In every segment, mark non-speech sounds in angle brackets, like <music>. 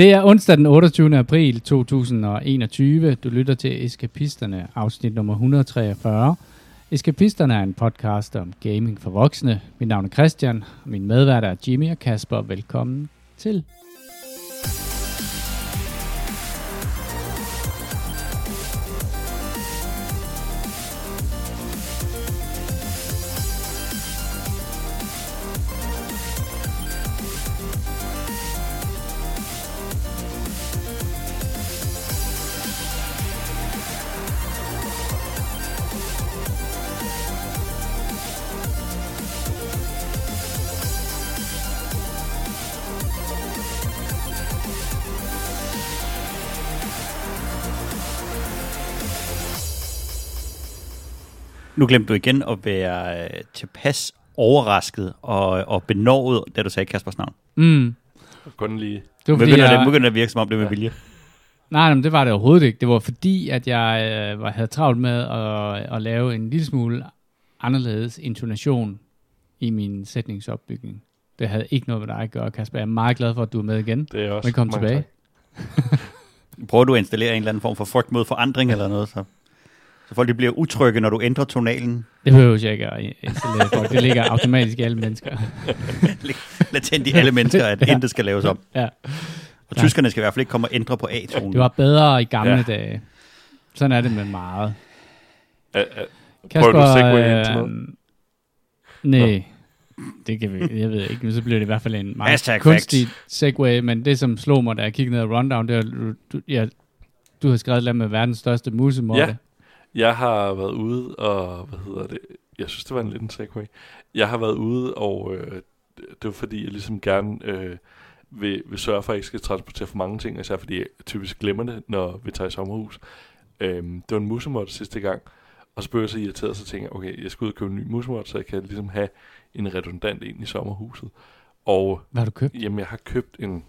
Det er onsdag den 28. april 2021. Du lytter til Eskapisterne, afsnit nummer 143. Eskapisterne er en podcast om gaming for voksne. Mit navn er Christian, og min medvært er Jimmy og Kasper. Velkommen til. Nu glemte du igen at være øh, tilpas overrasket og, og benovet, da du sagde Kaspers navn. Mm. Kun lige. Det var fordi, begynder, jeg, det, begynder det at virke, som om det med Ja. vilje. Nej, men det var det overhovedet ikke. Det var fordi, at jeg øh, var, havde travlt med at, at lave en lille smule anderledes intonation i min sætningsopbygning. Det havde ikke noget med dig at gøre, Kasper. Jeg er meget glad for, at du er med igen. Det er også Velkommen tilbage. <laughs> Prøver du at installere en eller anden form for frygt mod forandring eller noget, så, så folk de bliver utrygge, når du ændrer tonalen. Det behøver jeg ikke at installere folk. Det ligger automatisk i alle mennesker. <laughs> Latent i alle mennesker, at <laughs> Ja. intet skal laves om. Ja. Og tyskerne skal i hvert fald ikke komme og ændre på A-tonen. Det var bedre i gamle ja. Ja. dage. Sådan er det med meget. Er, er, Prøver du at segue ind til noget? øh, nej, det kan vi, jeg ved ikke, men så bliver det i hvert fald en meget Hashtag kunstig segue, men det som slog mig, da jeg kiggede ned ad rundown, det var, du, ja, du har skrevet lidt med verdens største musemotte. Ja. Jeg har været ude og, hvad hedder det, jeg synes, det var en liten segway. Jeg har været ude, og øh, det var fordi, jeg ligesom gerne øh, vil, vil sørge for, at jeg ikke skal transportere for mange ting, især fordi jeg typisk glemmer det, når vi tager i sommerhus. Øhm, det var en musemotte sidste gang, og så blev jeg så irriteret, så tænkte jeg, okay, jeg skal ud og købe en ny musemotte, så jeg kan ligesom have en redundant ind i sommerhuset. Og Hvad har du købt? Jamen, jeg har købt en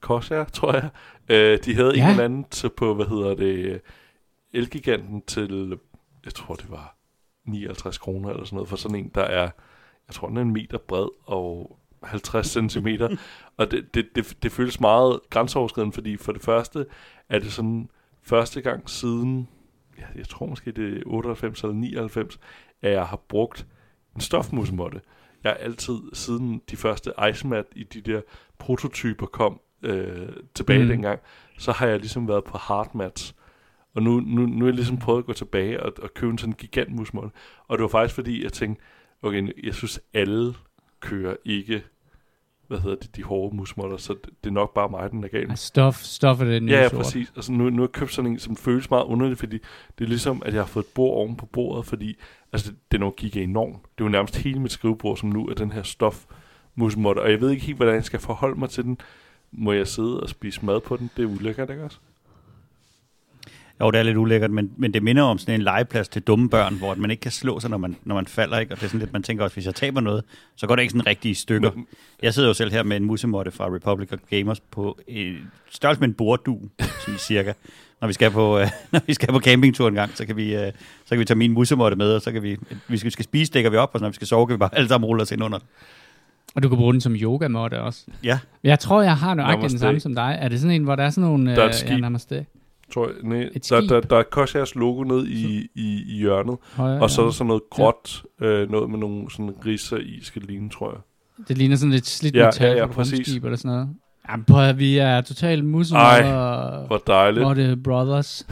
Corsair, tror jeg. Øh, de havde Ja. en eller anden på, hvad hedder det, Elgiganten til, jeg tror det var 59 kroner eller sådan noget, for sådan en, der er, jeg tror den er en meter bred og 50 centimeter. <laughs> og det, det, det, det føles meget grænseoverskridende, fordi for det første er det sådan første gang siden, ja, jeg tror måske det er 98 eller 99, at jeg har brugt en stofmusemotte. Jeg har altid, siden de første Icemat i de der prototyper kom øh, tilbage mm. dengang, så har jeg ligesom været på hardmats. Og nu, nu, nu er jeg ligesom prøvet at gå tilbage og, og købe en sådan gigantmusmål. Og det var faktisk fordi, jeg tænkte, okay, jeg synes alle kører ikke, hvad hedder det, de hårde musmåler, så det, er nok bare mig, den er gal. Stof, stof er det nye Ja, ja, præcis. Altså, nu, nu har jeg købt sådan en, som føles meget underligt, fordi det er ligesom, at jeg har fået et bord oven på bordet, fordi altså, det, nok giga enormt. Det er jo nærmest hele mit skrivebord, som nu er den her stof musmåtte, og jeg ved ikke helt, hvordan jeg skal forholde mig til den. Må jeg sidde og spise mad på den? Det er ulækkert, ikke også? Jo, det er lidt ulækkert, men, men det minder om sådan en legeplads til dumme børn, hvor man ikke kan slå sig, når man, når man falder. Ikke? Og det er sådan lidt, man tænker også, hvis jeg taber noget, så går det ikke sådan rigtig i stykker. Jeg sidder jo selv her med en musemotte fra Republic of Gamers på øh, størrelse med en borddue, sådan cirka. Når vi skal på, øh, <laughs> når vi skal på campingtur en gang, så kan vi, øh, så kan vi tage min musemotte med, og så kan vi, hvis vi skal spise, dækker vi op, og så når vi skal sove, kan vi bare alle sammen rulle os ind under. den. Og du kan bruge den som yogamåtte også. Ja, Jeg tror, jeg har nøjagtigt den samme som dig. Er det sådan en, hvor der er sådan nogle... Der er et øh, skib. Ja, namaste. Tror jeg, nej, Et der, skib. der, der er Koshers logo ned i, i, i hjørnet, Højre, og så er der ja. sådan noget gråt, øh, noget med nogle sådan ridser i, skal det ligne, tror jeg. Det ligner sådan lidt slidt Ja, metal ja, ja, rumskib eller sådan noget. Jamen, prøv vi er totalt musemotter. Hvor dejligt. <laughs> Det brothers.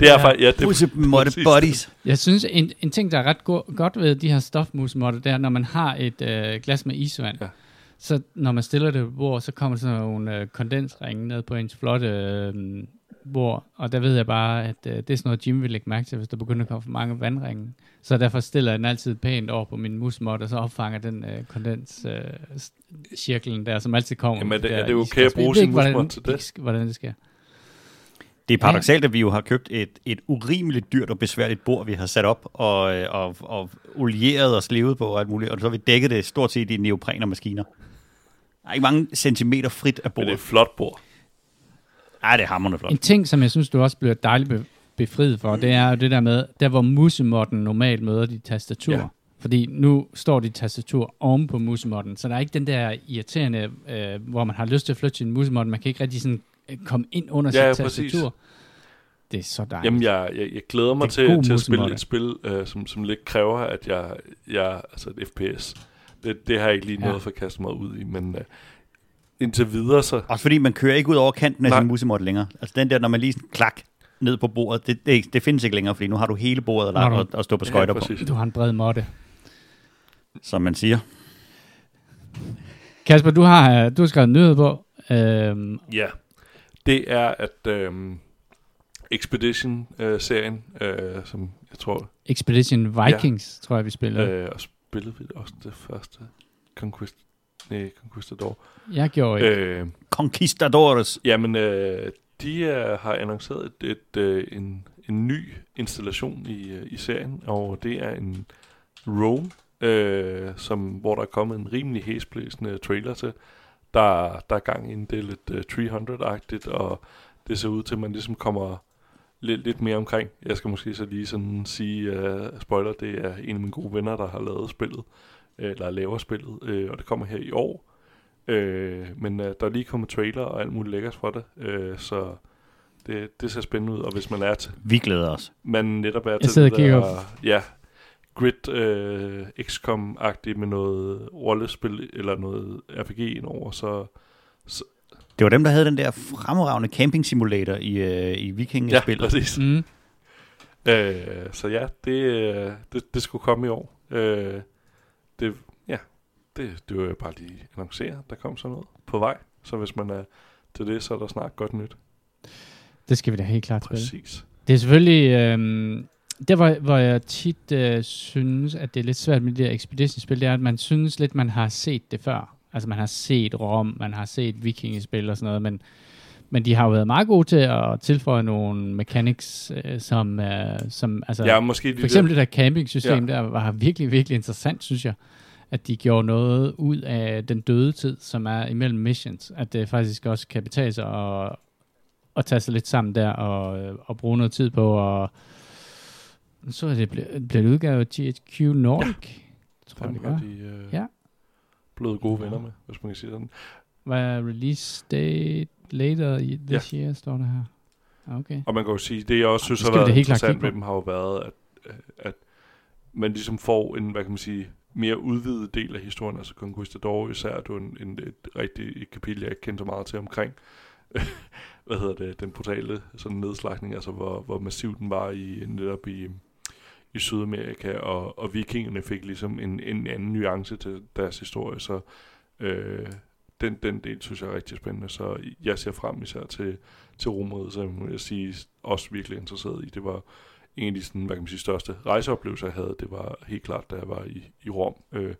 Det er faktisk, ja, det, musemotte præcis. buddies. Jeg synes, en, en ting, der er ret go- godt ved de her stofmusmotter, det er, når man har et øh, glas med isvand, ja. Ja. så når man stiller det på bord, så kommer der sådan nogle øh, kondensringe ned på ens flotte øh, bord, og der ved jeg bare, at øh, det er sådan noget, Jim vil lægge mærke til, hvis der begynder at komme for mange vandringe. Så derfor stiller jeg den altid pænt over på min musmot, og så opfanger den øh, kondens øh, der, som altid kommer. Jamen, er det- der er det okay at bruge sin musmot til det? ikke- Hvordan det sker. Det er paradoxalt, at vi jo har købt et, et urimeligt dyrt og besværligt bord, vi har sat op og, øh, og, og olieret og slevet på og alt muligt, og så har vi dækket det stort set i neopren og maskiner. Der er ikke mange centimeter frit af men det er bordet. et flot bord. Ej, det er hammerende flot. En ting, som jeg synes, du også bliver dejligt be- befriet for, det er jo det der med, der hvor musemotten normalt møder dit tastatur. Ja. Ja. Fordi nu står dit tastatur oven på musemodden, så der er ikke den der irriterende, øh, hvor man har lyst til at flytte sin musemod, man kan ikke rigtig sådan øh, komme ind under Ja, sit ja, præcis. tastatur. Det er så dejligt. Jamen, jeg, jeg, jeg glæder mig til, til at spille et spil, øh, som, som lidt kræver, at jeg, jeg altså et FPS. Det, det har jeg ikke lige Ja. noget for at kaste mig ud i, men øh, indtil videre, så... Også fordi man kører ikke ud over kanten af Nej. sin musemod længere. Altså den der, når man lige sådan klak ned på bordet, det, det, det findes ikke længere, fordi nu har du hele bordet der du- at, at stå på skøjter på, præcis. Du har en bred måtte. som man siger. Kasper, du har, øh, du har skrevet en nyhed på. Øhm, Ja, det er, at øhm, Expedition-serien, øh, som jeg tror, Expedition Vikings, ja. tror jeg, vi spillede. Øh. øh, og spillede vi også det første Conquist, nej, Conquistador. Jeg gjorde ikke. Øh, Conquistadores. jamen, øh, de øh, har annonceret et, et, øh, en, en ny installation i, øh, i serien, og det er en Rome, øh, som, hvor der er kommet en rimelig hæsblæsende trailer til. Der, der er gang i en del lidt øh, 300-agtigt, og det ser ud til, at man ligesom kommer lidt, lidt mere omkring. Jeg skal måske så lige sådan sige, uh, spoiler, det er en af mine gode venner, der har lavet spillet, eller laver spillet, øh, og det kommer her i år. Øh, men øh, der er lige kommet trailer og alt muligt lækkert for det, øh, så det, det ser spændende ud, og hvis man er til, Vi glæder os. man netop er til det og der, ja, grid øh, XCOM-agtigt med noget rollespil eller noget RPG indover, så Det var dem, der havde den der fremragende camping simulator i, øh, i ja, vikingespillet. præcis. Mm. Øh, så ja, det, øh, det, det skulle komme i år. Øh, ja, det, det vil jeg bare lige annoncere. Der kom sådan noget på vej. Så hvis man er til det, så er der snart godt nyt. Det skal vi da helt klart spille. Præcis. Det er selvfølgelig... Øhm, der, hvor, hvor jeg tit øh, synes, at det er lidt svært med de der Expedition-spil, det er, at man synes lidt, man har set det før. Altså, man har set Rom, man har set vikingespil og sådan noget, men, men de har jo været meget gode til at tilføje nogle mechanics, øh, som, øh, som altså, Ja, måske de for eksempel det der camping-system Ja. der var virkelig, virkelig interessant, synes jeg. At de gjorde noget ud af den døde tid, som er imellem missions. At det faktisk også kan betale sig at, at tage sig lidt sammen der og, og bruge noget tid på. Og så er det blevet, blevet udgavet af THQ Nordic, ja. tror jeg dem var. de øh, Ja. blevet gode venner med, hvis man kan sige sådan. Hvad er release date later this year, står der her. Okay. Og man kan jo sige, det jeg også synes det har været interessant på. dem, har jo været, at, at man ligesom får en, hvad kan man sige, mere udvidet del af historien, altså Conquistador især, det var en, en, et rigtigt et kapitel, jeg ikke kendte så meget til omkring, <laughs> hvad hedder det, den brutale sådan nedslagning, altså hvor, hvor massiv den var i netop i, i Sydamerika, og, og vikingerne fik ligesom en, en anden nuance til deres historie, så øh, den, den del synes jeg er rigtig spændende, så jeg ser frem især til, til rummet, så må jeg sige, også virkelig interesseret i. Det var en af de sådan, hvad kan man sige, største rejseoplevelser, jeg havde. Det var helt klart, da jeg var i, i Rom. Øh,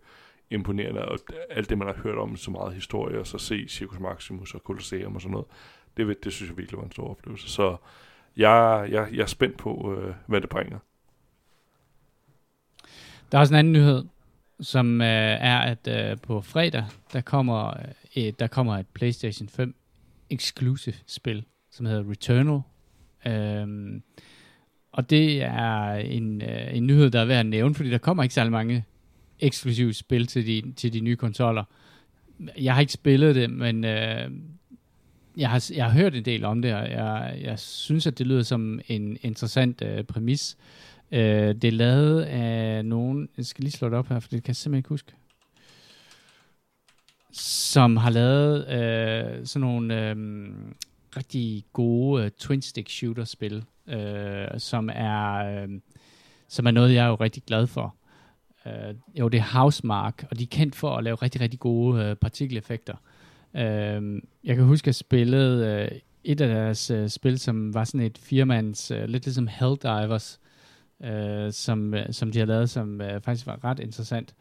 imponerende, og alt det, man har hørt om så meget historie, og så se Circus Maximus og Colosseum og sådan noget, det, ved- det synes jeg virkelig var en stor oplevelse. Så jeg, jeg, jeg er spændt på, øh, hvad det bringer. Der er også en anden nyhed, som øh, er, at øh, på fredag, der kommer, øh, et, der kommer et PlayStation 5 exclusive spil, som hedder Returnal. Øh, og det er en, øh, en nyhed, der er værd at nævne, fordi der kommer ikke særlig mange eksklusive spil til de, til de nye konsoller. Jeg har ikke spillet det, men øh, jeg, har, jeg har hørt en del om det, og jeg, jeg synes, at det lyder som en interessant øh, præmis. Øh, det er lavet af nogen, jeg skal lige slå det op her, for det kan jeg simpelthen ikke huske, som har lavet øh, sådan nogle øh, rigtig gode øh, uh, twin-stick shooter-spil, øh, som er øh, som er noget, jeg er jo rigtig glad for. Øh, jo, det er Housemark, og de er kendt for at lave rigtig, rigtig gode øh, partikeleffekter. Øh, jeg kan huske, at jeg spillede øh, et af deres øh, spil, som var sådan et firmands, øh, lidt ligesom Helldivers, øh, som, øh, som de har lavet, som øh, faktisk var ret interessant.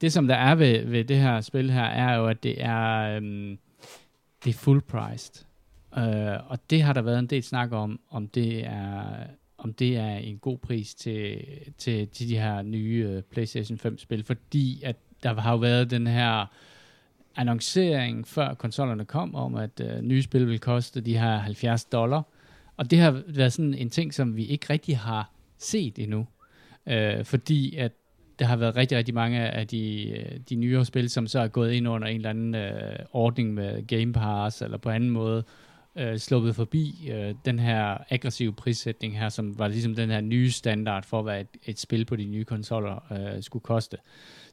Det, som der er ved, ved det her spil her, er jo, at det er, øhm, det er full priced. Øh, og det har der været en del snak om, om det er, om det er en god pris til, til, til de her nye øh, PlayStation 5-spil, fordi at der har jo været den her annoncering, før konsollerne kom, om at øh, nye spil vil koste de her 70 dollar. Og det har været sådan en ting, som vi ikke rigtig har set endnu. Øh, fordi at der har været rigtig, rigtig mange af de, øh, de nyere spil, som så er gået ind under en eller anden øh, ordning med Game Pass, eller på anden måde øh, sluppet forbi øh, den her aggressive prissætning her, som var ligesom den her nye standard for, hvad et, et spil på de nye konsoller øh, skulle koste.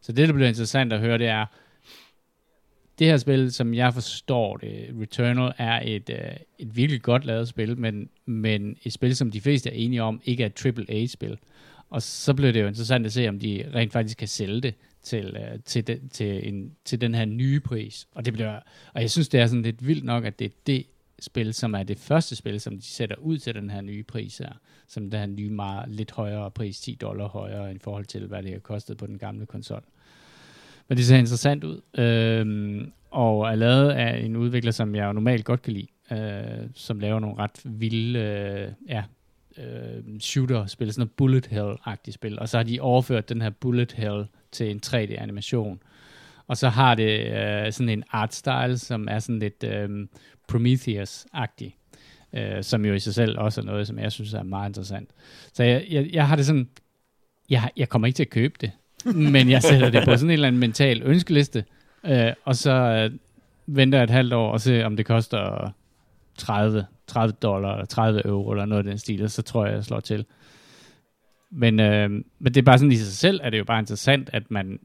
Så det, der bliver interessant at høre, det er, det her spil, som jeg forstår det, Returnal, er et, øh, et virkelig godt lavet spil, men, men et spil, som de fleste er enige om, ikke er et AAA-spil. Og så bliver det jo interessant at se, om de rent faktisk kan sælge det til, øh, til, den, til, en, til den her nye pris. Og, det bliver, og jeg synes, det er sådan lidt vildt nok, at det er det spil, som er det første spil, som de sætter ud til den her nye pris her. Som den her nye, meget lidt højere pris, 10 dollar højere i forhold til, hvad det har kostet på den gamle konsol. Men det ser interessant ud, øhm, og er lavet af en udvikler, som jeg jo normalt godt kan lide, øh, som laver nogle ret vilde øh, ja, øh, shooter-spil, sådan noget bullet hell-agtigt spil, og så har de overført den her bullet hell til en 3D-animation. Og så har det øh, sådan en art style, som er sådan lidt øh, Prometheus-agtig, øh, som jo i sig selv også er noget, som jeg synes er meget interessant. Så jeg, jeg, jeg har det sådan, jeg, jeg kommer ikke til at købe det, <laughs> men jeg sætter det på sådan en eller anden mental ønskeliste, øh, og så øh, venter jeg et halvt år og ser, om det koster 30, 30 dollar, eller 30 euro, eller noget af den stil, så tror jeg, jeg slår til. Men, øh, men det er bare sådan i sig selv, at det er jo bare interessant, at man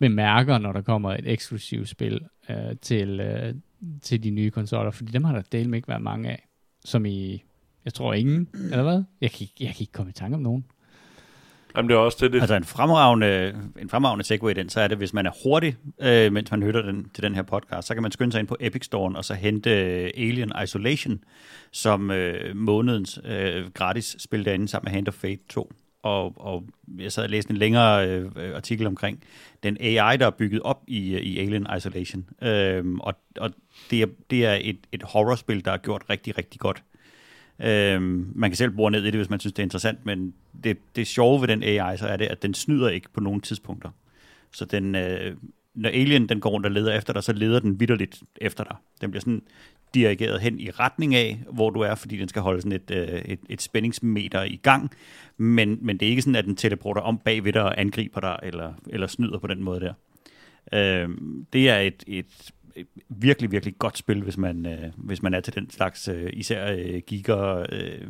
bemærker, når der kommer et eksklusivt spil øh, til, øh, til de nye konsoller, fordi dem har der delt med ikke været mange af, som i, jeg tror ingen, eller hvad? Jeg kan, jeg kan ikke komme i tanke om nogen. Jamen, det er også det, det. Altså en fremragende, en fremragende segue i den, så er det, hvis man er hurtig, øh, mens man hører den, til den her podcast, så kan man skynde sig ind på Epic Store og så hente øh, Alien Isolation som øh, månedens øh, gratis spil derinde sammen med Hand of Fate 2. Og, og jeg sad og læste en længere øh, artikel omkring den AI, der er bygget op i, øh, i Alien Isolation. Øh, og og det, er, det er et, et horrorspil, der er gjort rigtig, rigtig godt. Øhm, man kan selv bruge ned i det, hvis man synes, det er interessant, men det, det sjove ved den AI, så er det, at den snyder ikke på nogen tidspunkter. Så den, øh, når alien den går rundt og leder efter dig, så leder den vidderligt efter dig. Den bliver sådan dirigeret hen i retning af, hvor du er, fordi den skal holde sådan et, øh, et, et spændingsmeter i gang. Men, men det er ikke sådan, at den teleporter om bag ved dig og angriber dig, eller, eller snyder på den måde der. Øh, det er et, et virkelig, virkelig godt spil, hvis man, øh, hvis man er til den slags, øh, især øh, giger øh,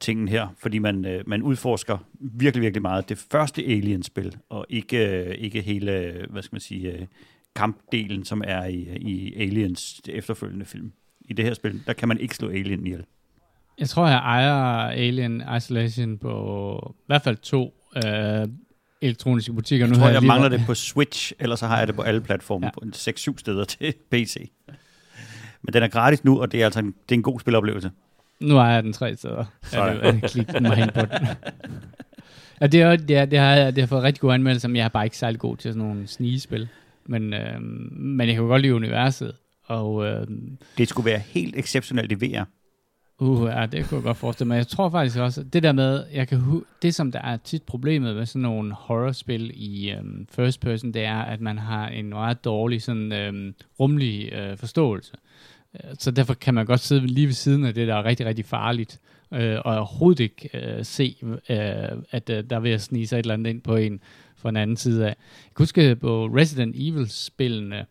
tingen her, fordi man, øh, man udforsker virkelig, virkelig meget det første Alien-spil, og ikke, øh, ikke hele, hvad skal man sige, øh, kampdelen, som er i, i Aliens efterfølgende film. I det her spil, der kan man ikke slå Alien ihjel. Jeg tror, jeg ejer Alien Isolation på i hvert fald to øh, elektroniske butikker. Jeg nu tror, har jeg lige mangler det på Switch, eller så har jeg det på alle platforme, Ja. på 6-7 steder <laughs> til PC. Men den er gratis nu, og det er altså en, det er en god spiloplevelse. Nu er jeg den tre steder. Sådan. Jeg mig hen på den. Ja, det, er, det, er, det, har, jeg- det har fået rigtig gode anmeldelser, men jeg er bare ikke særlig god til sådan nogle snigespil. Men, øh, men jeg kan jo godt lide universet. Og øh, Det skulle være helt exceptionelt i VR uh, ja, det kunne jeg godt forestille mig. Jeg tror faktisk også, det der med, jeg kan hu- det som der er tit problemet med sådan nogle horrorspil i øhm, first person, det er, at man har en meget dårlig sådan øhm, rumlig øh, forståelse. Øh, så derfor kan man godt sidde lige ved siden af det, der er rigtig, rigtig farligt, øh, og overhovedet ikke øh, se, øh, at øh, der er ved at snige sig et eller andet ind på en fra en anden side af. Jeg kan huske øh, på Resident Evil-spillene,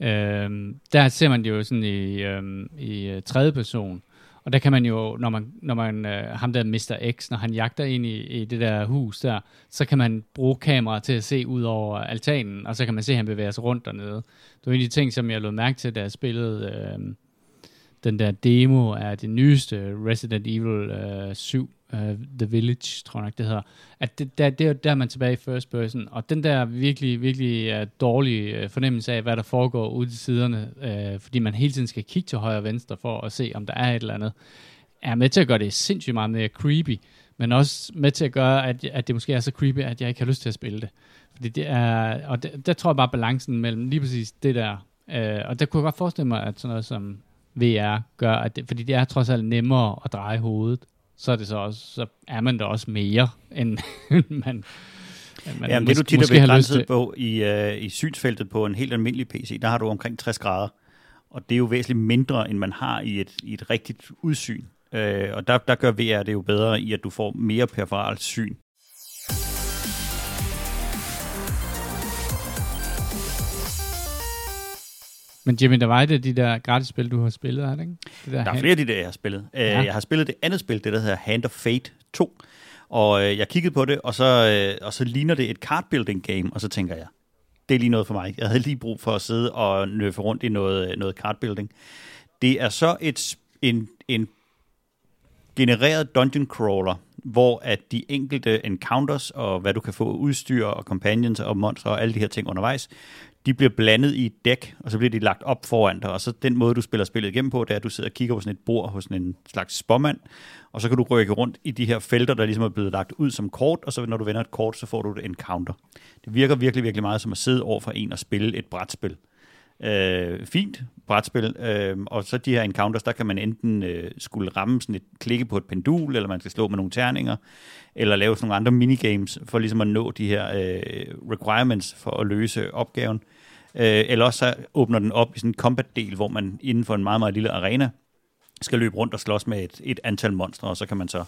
øh, der ser man det jo sådan i, øhm, øh, i tredje person, og der kan man jo, når man, når man øh, ham der Mr. X, når han jagter ind i, i det der hus der, så kan man bruge kameraet til at se ud over altanen, og så kan man se, at han bevæger sig rundt dernede. Det var en af de ting, som jeg lod mærke til, da jeg spillede øh, den der demo af det nyeste Resident Evil øh, 7, øh, The Village, tror jeg nok det hedder. At det, der, det der er man tilbage i first person, og den der virkelig, virkelig øh, uh, dårlige uh, øh, fornemmelse af, hvad der foregår ude til siderne, øh, fordi man hele tiden skal kigge til højre og venstre for at se, om der er et eller andet, er med til at gøre det sindssygt meget mere creepy, men også med til at gøre, at, at det måske er så creepy, at jeg ikke har lyst til at spille det. Fordi det er, og det, der tror jeg bare balancen mellem lige præcis det der, øh, og der kunne jeg godt forestille mig, at sådan noget som VR gør, at det, fordi det er trods alt nemmere at dreje hovedet, så er det så også, så er man der også mere, <laughs> end man, man Jamen, det du tit er begrænset på i, uh, i synsfeltet på en helt almindelig PC, der har du omkring 60 grader. Og det er jo væsentligt mindre, end man har i et, i et rigtigt udsyn. Uh, og der, der gør VR det jo bedre i, at du får mere perforalt syn. Men Jimmy, der var et af de der gratis spil, du har spillet, er det ikke? Det Der er hand- flere af de der, jeg har spillet. Ja. Ja. Jeg har spillet det andet spil, det der hedder Hand of Fate 2. Og øh, jeg kiggede på det, og så, øh, og så ligner det et cardbuilding game, og så tænker jeg, det er lige noget for mig. Jeg havde lige brug for at sidde og nøffe rundt i noget, noget cardbuilding. Det er så et, en, en genereret dungeon crawler, hvor at de enkelte encounters og hvad du kan få udstyr og companions og monstre og alle de her ting undervejs, de bliver blandet i et dæk, og så bliver de lagt op foran dig. Og så den måde, du spiller spillet igennem på, det er, at du sidder og kigger på sådan et bord hos sådan en slags spåmand, og så kan du rykke rundt i de her felter, der ligesom er blevet lagt ud som kort, og så når du vender et kort, så får du et encounter. Det virker virkelig, virkelig meget som at sidde over for en og spille et brætspil. Øh, fint brætspil, øh, og så de her encounters, der kan man enten øh, skulle ramme sådan et klikke på et pendul, eller man skal slå med nogle terninger, eller lave sådan nogle andre minigames, for ligesom at nå de her øh, requirements for at løse opgaven. Øh, eller også så åbner den op i sådan en combat-del, hvor man inden for en meget, meget lille arena skal løbe rundt og slås med et, et antal monstre, og så kan man så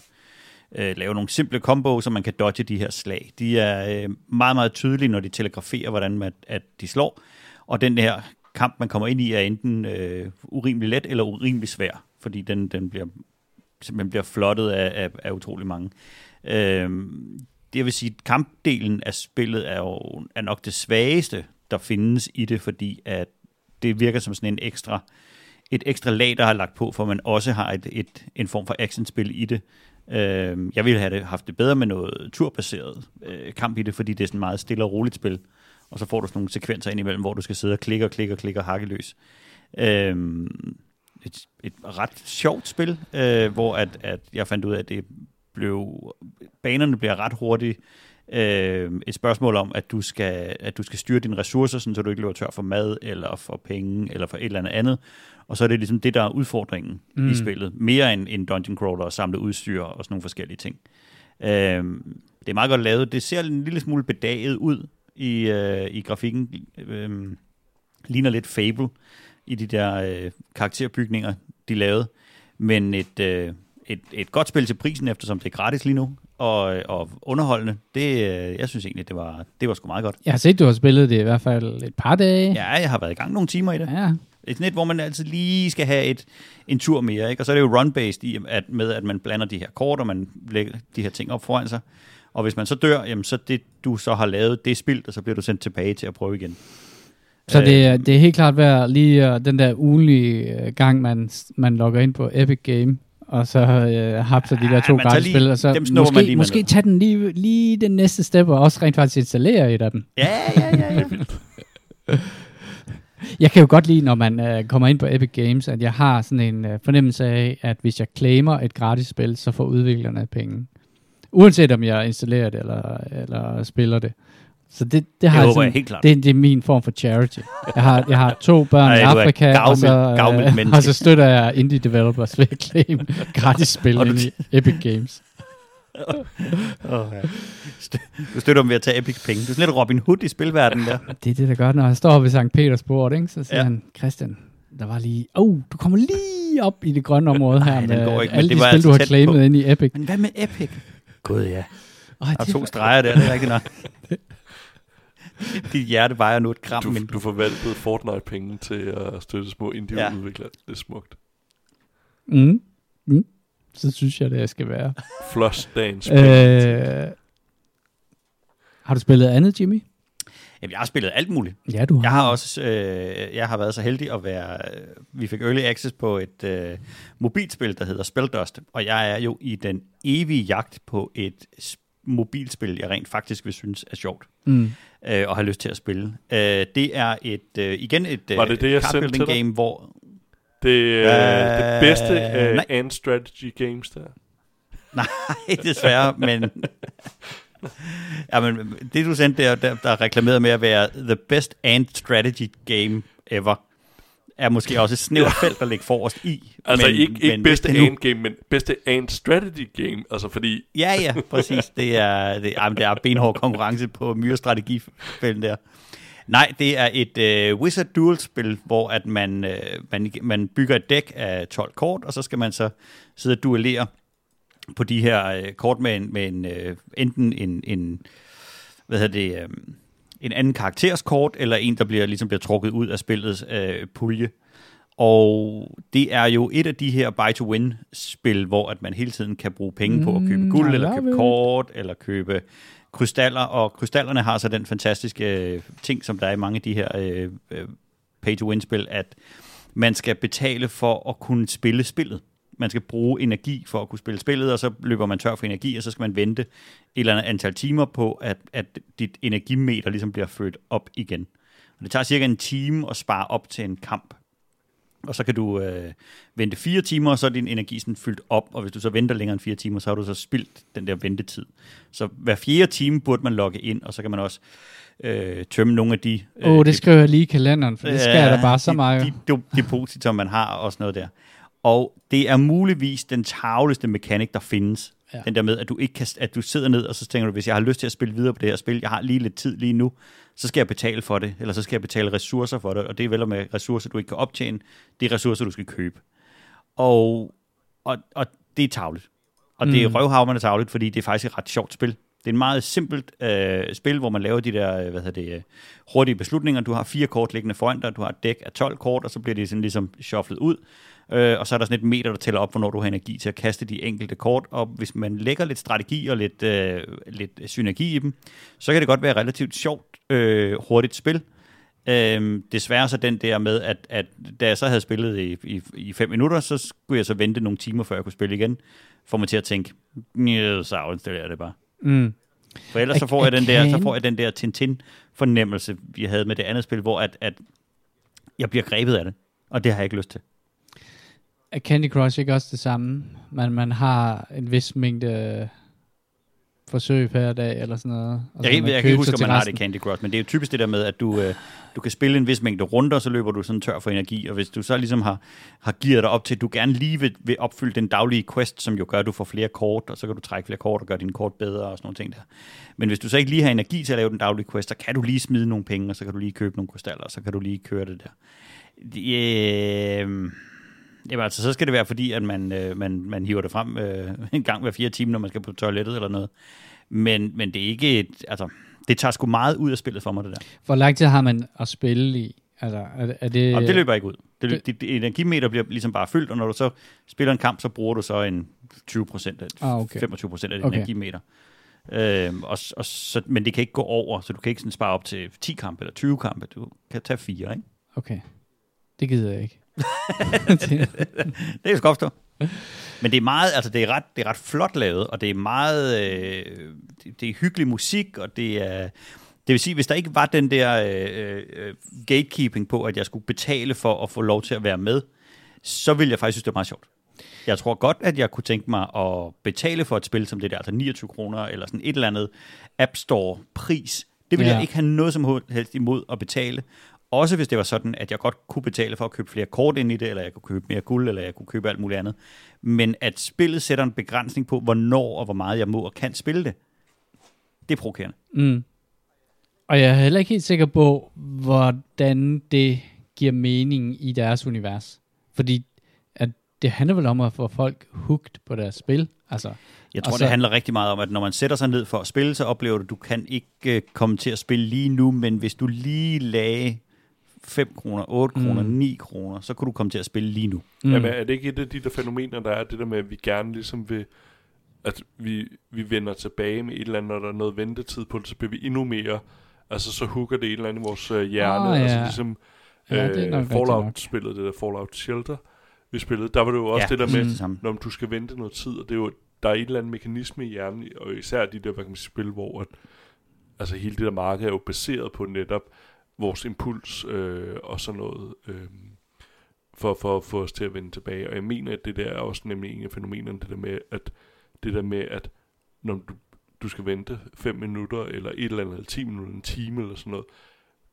øh, lave nogle simple combo, så man kan dodge de her slag. De er øh, meget, meget tydelige, når de telegraferer, hvordan man, at de slår. Og den her kamp, man kommer ind i, er enten øh, urimelig let eller urimelig svær, fordi den, den bliver simpelthen bliver flottet af, af, af utrolig mange. Øh, det vil sige, at kampdelen af spillet er jo er nok det svageste, der findes i det, fordi at det virker som sådan en ekstra, et ekstra lag, der har lagt på, for man også har et, et, en form for actionspil i det. Øh, jeg ville have det, haft det bedre med noget turbaseret øh, kamp i det, fordi det er sådan et meget stille og roligt spil. Og så får du sådan nogle sekvenser indimellem, hvor du skal sidde og klikke og klikke og klikke og hakke løs. Øhm, et, et ret sjovt spil, øh, hvor at, at jeg fandt ud af, at det blev, banerne bliver ret hurtigt øh, et spørgsmål om, at du, skal, at du skal styre dine ressourcer, sådan, så du ikke løber tør for mad, eller for penge, eller for et eller andet andet. Og så er det ligesom det, der er udfordringen mm. Mm. i spillet. Mere end en dungeon crawler og samle udstyr og sådan nogle forskellige ting. Øh, det er meget godt lavet. Det ser en lille smule bedaget ud i, øh, i grafikken. Øh, ligner lidt Fable i de der øh, karakterbygninger, de lavede. Men et, øh, et, et godt spil til prisen, eftersom det er gratis lige nu, og, og underholdende, det, øh, jeg synes egentlig, det var, det var sgu meget godt. Jeg har set, du har spillet det i hvert fald et par dage. Ja, jeg har været i gang nogle timer i det. ja. Et, hvor man altid lige skal have et, en tur mere, ikke? og så er det jo run-based i, at, med, at man blander de her kort, og man lægger de her ting op foran sig. Og hvis man så dør, jamen så det, du så har lavet, det er spildt, og så bliver du sendt tilbage til at prøve igen. Så det, Øh, er- det er helt klart værd lige uh, den der ugenlige uh, gang, man, man logger ind på Epic Game, og så uh, hapser de der Ja, to tager gratis spil, og så snupper man måske, lige måske tage den lige, lige den næste step, og også rent faktisk installere et af dem. Ja, ja, ja, ja. <laughs> Jeg kan jo godt lide, når man uh, kommer ind på Epic Games, at jeg har sådan en uh, fornemmelse af, at hvis jeg claimer et gratis spil, så får udviklerne penge. Uanset om jeg installerer det eller, eller spiller det. Så det, det har Det jeg håber sådan, jeg helt klart. Det, det er min form for charity. Jeg har, jeg har to børn i Afrika, og, gavmild- så, gavmild øh, <laughs> menneske. og så støtter jeg indie developers ved at claim gratis spil Og ind i Epic Games. <laughs> Oh, ja. Du støtter dem ved at tage Epic penge. Du er sådan lidt Robin Hood i spilverdenen der. Det er det, der gør, når jeg står ved St. Petersborg, ikke? så siger Ja. han, Christian, der var lige, oh, du kommer lige op i det grønne område her Ej, den med går ikke, alle det de spil, altså du har claimet på. ind i Epic. Men hvad med Epic? Gud ja. Oh, Der er to streger der, det er rigtigt nok. Dit hjerte vejer nu et gram Du, mindre. du forvaltede Fortnite-penge til at støtte små indie-udviklere. Det er smukt. Mm. Mm. Så synes jeg, det skal være. Flush dance. Øh, har du spillet andet, Jimmy? Jamen, jeg har spillet alt muligt. Ja, du har. Jeg har også øh, jeg har været så heldig at være... Øh, vi fik early access på et øh, mobilspil, der hedder Spelldust, og jeg er jo i den evige jagt på et mobilspil, jeg rent faktisk vil synes er sjovt Mm. øh, og har lyst til at spille. Øh, det er et øh, igen et øh, Var det det, jeg sendte til dig? game, hvor... det er Øh, det bedste af nej. and strategy games der. <laughs> Nej, desværre, men... <laughs> ja, men det du sendte der, der, der er reklameret med at være the best and strategy game ever, er måske også et snævert felt at ligge forrest i. Altså men, ikke, ikke men bedste and game, men bedste and strategy game. Altså fordi, Ja, ja, præcis. Det er, det, jamen, det er benhård konkurrence på myrestrategifælden der. Nej, det er et øh, Wizard Duel-spil, hvor at man, øh, man, man bygger et dæk af 12 kort, og så skal man så sidde og duellere på de her øh, kort med en, med en øh, enten en, en hvad hedder det, øh, en anden karakterskort, eller en, der bliver, ligesom bliver trukket ud af spillets øh, pulje. Og det er jo et af de her buy-to-win-spil, hvor at man hele tiden kan bruge penge på at købe Mm, guld, I eller købe it. kort, eller købe krystaller. Og krystallerne har så den fantastiske øh, ting, som der er i mange af de her øh, øh, pay-to-win-spil, at man skal betale for at kunne spille spillet. Man skal bruge energi for at kunne spille spillet, og så løber man tør for energi, og så skal man vente et eller andet antal timer på, at, at dit energimeter ligesom bliver født op igen. Og det tager cirka en time at spare op til en kamp. Og så kan du øh, vente fire timer, og så er din energi sådan fyldt op, og hvis du så venter længere end fire timer, så har du så spildt den der ventetid. Så hver fjerde time burde man logge ind, og så kan man også øh, tømme nogle af de... Åh, oh, det skriver jeg lige i kalenderen, for det skal jeg da bare så de- meget. De, de depositum, man har, og sådan noget der. Og det er muligvis den tavleste mekanik, der findes. Ja. Den der med, at du, ikke kan, at du sidder ned, og så tænker du, hvis jeg har lyst til at spille videre på det her spil, jeg har lige lidt tid lige nu, så skal jeg betale for det, eller så skal jeg betale ressourcer for det, og det er vel med ressourcer, du ikke kan optjene, det er ressourcer, du skal købe. Og, og, og det er tavligt. Og det er Mm. røvhavmerne tavligt, fordi det er faktisk et ret sjovt spil. Det er en meget simpelt øh, spil, hvor man laver de der øh, hvad hedder det, øh, hurtige beslutninger. Du har fire kort liggende foran dig, du har et dæk af 12 kort, og så bliver de sådan ligesom shufflet ud. Øh, og så er der sådan et meter, der tæller op, hvornår du har energi til at kaste de enkelte kort. Og hvis man lægger lidt strategi og lidt, øh, lidt synergi i dem, så kan det godt være et relativt sjovt, øh, hurtigt spil. Øhm, desværre så den der med, at, at da jeg så havde spillet i, i, i fem minutter, så skulle jeg så vente nogle timer, før jeg kunne spille igen, får mig til at tænke, så afinstallerer jeg det bare. Mm. For ellers så får jeg den der, så får jeg den der Tintin-fornemmelse, vi havde med det andet spil, hvor at, at jeg bliver grebet af det, og det har jeg ikke lyst til. Er Candy Crush ikke også det samme? Man, man har en vis mængde forsøg per dag, eller sådan noget. og så Jeg, kan, man jeg kan ikke huske, om man har det i resten. Candy Crush, men det er jo typisk det der med, at du, øh, du kan spille en vis mængde runder, så løber du sådan tør for energi, og hvis du så ligesom har, har gearet dig op til, at du gerne lige vil, vil opfylde den daglige quest, som jo gør, at du får flere kort, og så kan du trække flere kort og gøre dine kort bedre og sådan nogle ting der. Men hvis du så ikke lige har energi til at lave den daglige quest, så kan du lige smide nogle penge, og så kan du lige købe nogle krystaller, og så kan du lige køre det der. Øh, Jamen altså, så skal det være fordi, at man, øh, man, man hiver det frem øh, en gang hver fire timer, når man skal på toilettet eller noget. Men, men det er ikke et, altså, det tager sgu meget ud af spillet for mig, det der. Hvor lang tid har man at spille i? Altså, er, er det... Og det løber ikke ud. Det, det- det, det, energimeter bliver ligesom bare fyldt, og når du så spiller en kamp, så bruger du så en 20 procent, Ah, okay. 25 procent af dit Okay. energimeter. Øhm, og, og så, men det kan ikke gå over, så du kan ikke sådan spare op til 10 kampe eller 20 kampe. Du kan tage fire, ikke? Okay. Det gider jeg ikke. <laughs> <laughs> det, kan sgu opstå. <laughs> Men det er meget, altså det er ret, det er ret flot lavet, og det er meget, øh, det, det er hyggelig musik, og det er, det vil sige, hvis der ikke var den der øh, øh, gatekeeping på, at jeg skulle betale for at få lov til at være med, så ville jeg faktisk synes, det var meget sjovt. Jeg tror godt, at jeg kunne tænke mig at betale for et spil som det der, altså 29 kroner, eller sådan et eller andet App Store-pris. Det ville Ja. ja. jeg ikke have noget som helst imod at betale. Også hvis det var sådan, at jeg godt kunne betale for at købe flere kort ind i det, eller jeg kunne købe mere guld, eller jeg kunne købe alt muligt andet. Men at spillet sætter en begrænsning på, hvornår og hvor meget jeg må og kan spille det, det er provokerende. mm. Og jeg er heller ikke helt sikker på, hvordan det giver mening i deres univers. Fordi at det handler vel om at få folk hooked på deres spil. Altså, Jeg tror, så- det handler rigtig meget om, at når man sætter sig ned for at spille, så oplever du, at du kan ikke øh, komme til at spille lige nu, men hvis du lige lagde 5 kroner, 8 kroner, Mm. 9 kroner, så kunne du komme til at spille lige nu. Mm. Jamen, er det ikke et af de der fænomener, der er det der med, at vi gerne ligesom vil, at vi, vi vender tilbage med et eller andet, når der er noget ventetid på det, så bliver vi endnu mere, altså så hooker det et eller andet i vores øh, hjerne, altså ja. ligesom Ja, det er øh. Fallout-spillet, det der Fallout Shelter, vi spillede, der var det jo også Ja, det der med, mm. det når du skal vente noget tid, og det er jo, der er en eller anden mekanisme i hjernen, og især de der, hvad kan man sige, spil, hvor at, altså hele det der marked er jo baseret på netop vores impuls øh, og sådan noget, øh, for, for at få os til at vende tilbage. Og jeg mener, at det der er også nemlig en af fænomenerne, det der med, at, det der med, at når du, du skal vente 5 minutter, eller et eller andet, eller 10 minutter, en time, eller sådan noget,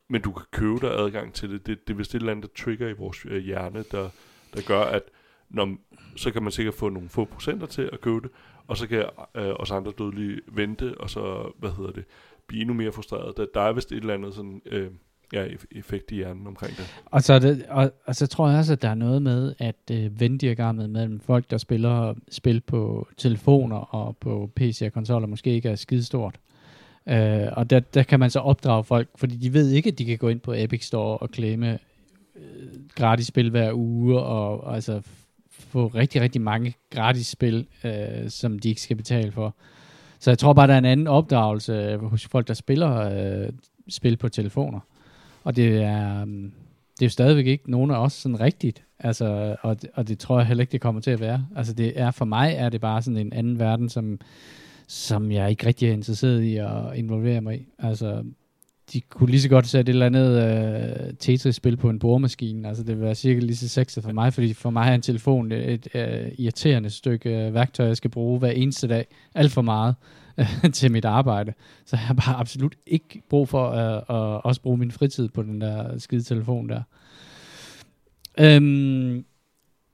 men du kan købe dig adgang til det. Det, det er vist et eller andet, der trigger i vores øh, hjerne, der, der gør, at når, så kan man sikkert få nogle få procenter til at købe det, og så kan øh, os andre dødelige vente, og så, hvad hedder det, blive endnu mere frustreret. Der, der er vist et eller andet sådan, øh, ja, e- effekt i hjernen omkring det. Og så, det, og, og så tror jeg også, at der er noget med, at øh, venddiagrammet mellem folk, der spiller spil på telefoner og på PC og konsoller, måske ikke er skidestort. Øh, og der, der kan man så opdrage folk, fordi de ved ikke, at de kan gå ind på Epic Store og klemme øh, gratis spil hver uge, og, og altså få rigtig, rigtig mange gratis spil, øh, som de ikke skal betale for. Så jeg tror bare, der er en anden opdragelse hos folk, der spiller øh, spil på telefoner. Og det er, øhm, det er jo stadigvæk ikke nogen af os sådan rigtigt. Altså, og, og det tror jeg heller ikke, det kommer til at være. Altså det er, for mig er det bare sådan en anden verden, som, som jeg ikke rigtig er interesseret i at involvere mig i. Altså, de kunne lige så godt sætte et eller andet øh, Tetris-spil på en boremaskine. Altså, det vil være cirka lige så sexet for mig, fordi for mig er en telefon et, et uh, irriterende stykke øh, værktøj, jeg skal bruge hver eneste dag. Alt for meget <laughs> til mit arbejde. Så jeg har bare absolut ikke brug for uh, at også bruge min fritid på den der skide telefon der. Um,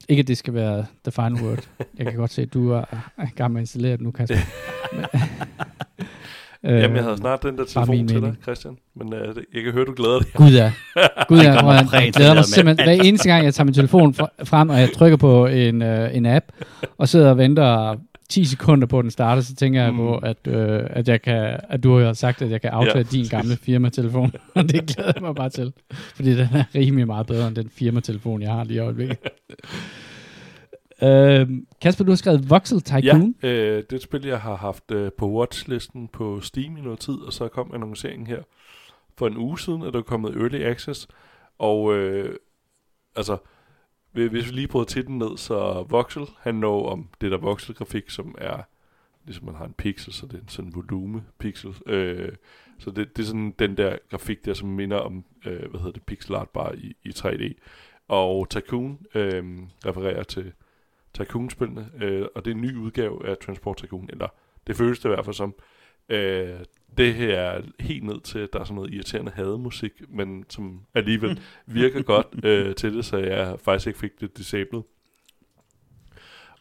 ikke at det skal være the final word. Jeg kan godt se, at du er i gang med at installere det nu, Kasper. <laughs> Øh, Jamen, jeg havde snart den der telefon til dig, Christian. Men uh, jeg kan høre, du glæder dig. Gud ja. Gud ja, <laughs> jeg, jeg glæder mig simpelthen. Hver eneste gang, jeg tager min telefon frem, og jeg trykker på en, uh, en app, og sidder og venter 10 sekunder på, at den starter, så tænker jeg på, mm. at, øh, at, jeg kan, at du har sagt, at jeg kan aftage ja, din gamle firmatelefon. og <laughs> <laughs> det glæder jeg mig bare til. Fordi den er rimelig meget bedre end den firmatelefon, jeg har lige i øjeblikket. Uh, <laughs> Kasper, du har skrevet Voxel Tycoon. Ja, øh, det er et spil, jeg har haft øh, på watchlisten på Steam i noget tid, og så kom annonceringen her for en uge siden, at der er kommet Early Access. Og øh, altså, hvis vi lige prøver til den ned, så Voxel handler om det der voxel-grafik, som er, ligesom man har en pixel, så det er en sådan volume-pixel. Øh, så det, det er sådan den der grafik der, som minder om, øh, hvad hedder det, pixel art bare i, i 3D. Og Tycoon øh, refererer til Tycoon-spillene, øh, og det er en ny udgave af Transport Tycoon, eller det føles det i hvert fald som. Øh, det her er helt ned til, at der er sådan noget irriterende hademusik, men som alligevel <laughs> virker godt øh, til det, så jeg faktisk ikke fik det disabled.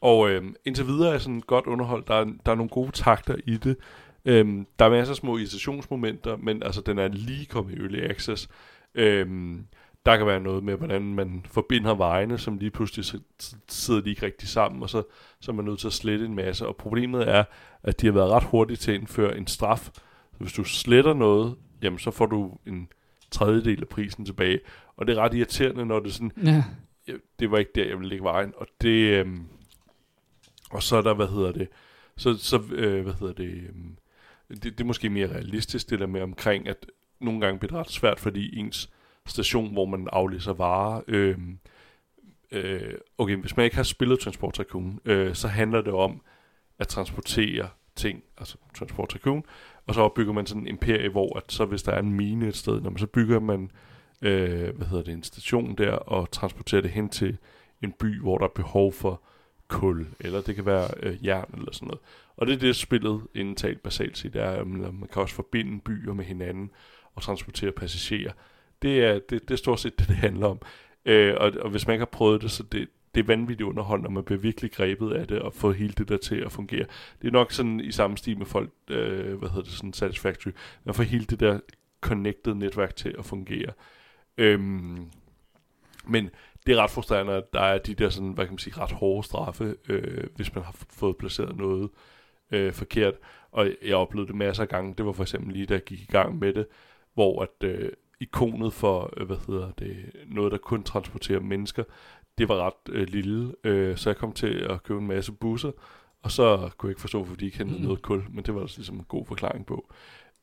Og øh, indtil videre er sådan godt underhold. Der er, der er nogle gode takter i det. Øh, der er masser af små irritationsmomenter, men altså den er lige kommet i early access. Øh, der kan være noget med, hvordan man forbinder vejene, som lige pludselig sidder de ikke rigtig sammen, og så, så er man nødt til at slette en masse. Og problemet er, at de har været ret hurtige til at indføre en straf. Så hvis du sletter noget, jamen så får du en tredjedel af prisen tilbage. Og det er ret irriterende, når det er sådan, ja. Ja, det var ikke der, jeg ville lægge vejen. Og det, øhm, og så er der, hvad hedder det, så, så øh, hvad hedder det, øhm, det, det er måske mere realistisk, det der med omkring, at nogle gange bliver det ret svært, fordi ens station, hvor man aflæser varer. Øh, øh, okay, hvis man ikke har spillet Transport Tycoon, øh, så handler det om at transportere ting, altså Transport Tycoon, og så opbygger man sådan en imperie, hvor at så hvis der er en mine et sted, når man så bygger man øh, hvad hedder det, en station der, og transporterer det hen til en by, hvor der er behov for kul, eller det kan være øh, jern eller sådan noget. Og det er det, spillet indtalt basalt set er, at man kan også forbinde byer med hinanden og transportere passagerer. Det er, det, det er stort set det, det handler om. Øh, og, og hvis man ikke har prøvet det, så det, det er vanvittigt underholdende, og man bliver virkelig grebet af det, og får hele det der til at fungere. Det er nok sådan i samme stil med folk, øh, hvad hedder det, sådan Satisfactory, man får hele det der connected netværk til at fungere. Øhm, men det er ret frustrerende, at der er de der sådan, hvad kan man sige, ret hårde straffe, øh, hvis man har fået placeret noget øh, forkert. Og jeg oplevede det masser af gange. Det var for eksempel lige, da jeg gik i gang med det, hvor at, øh, ikonet for, øh, hvad hedder det, noget, der kun transporterer mennesker, det var ret øh, lille, øh, så jeg kom til at købe en masse busser, og så kunne jeg ikke forstå, hvorfor de ikke hentede mm. noget kul, men det var altså ligesom en god forklaring på.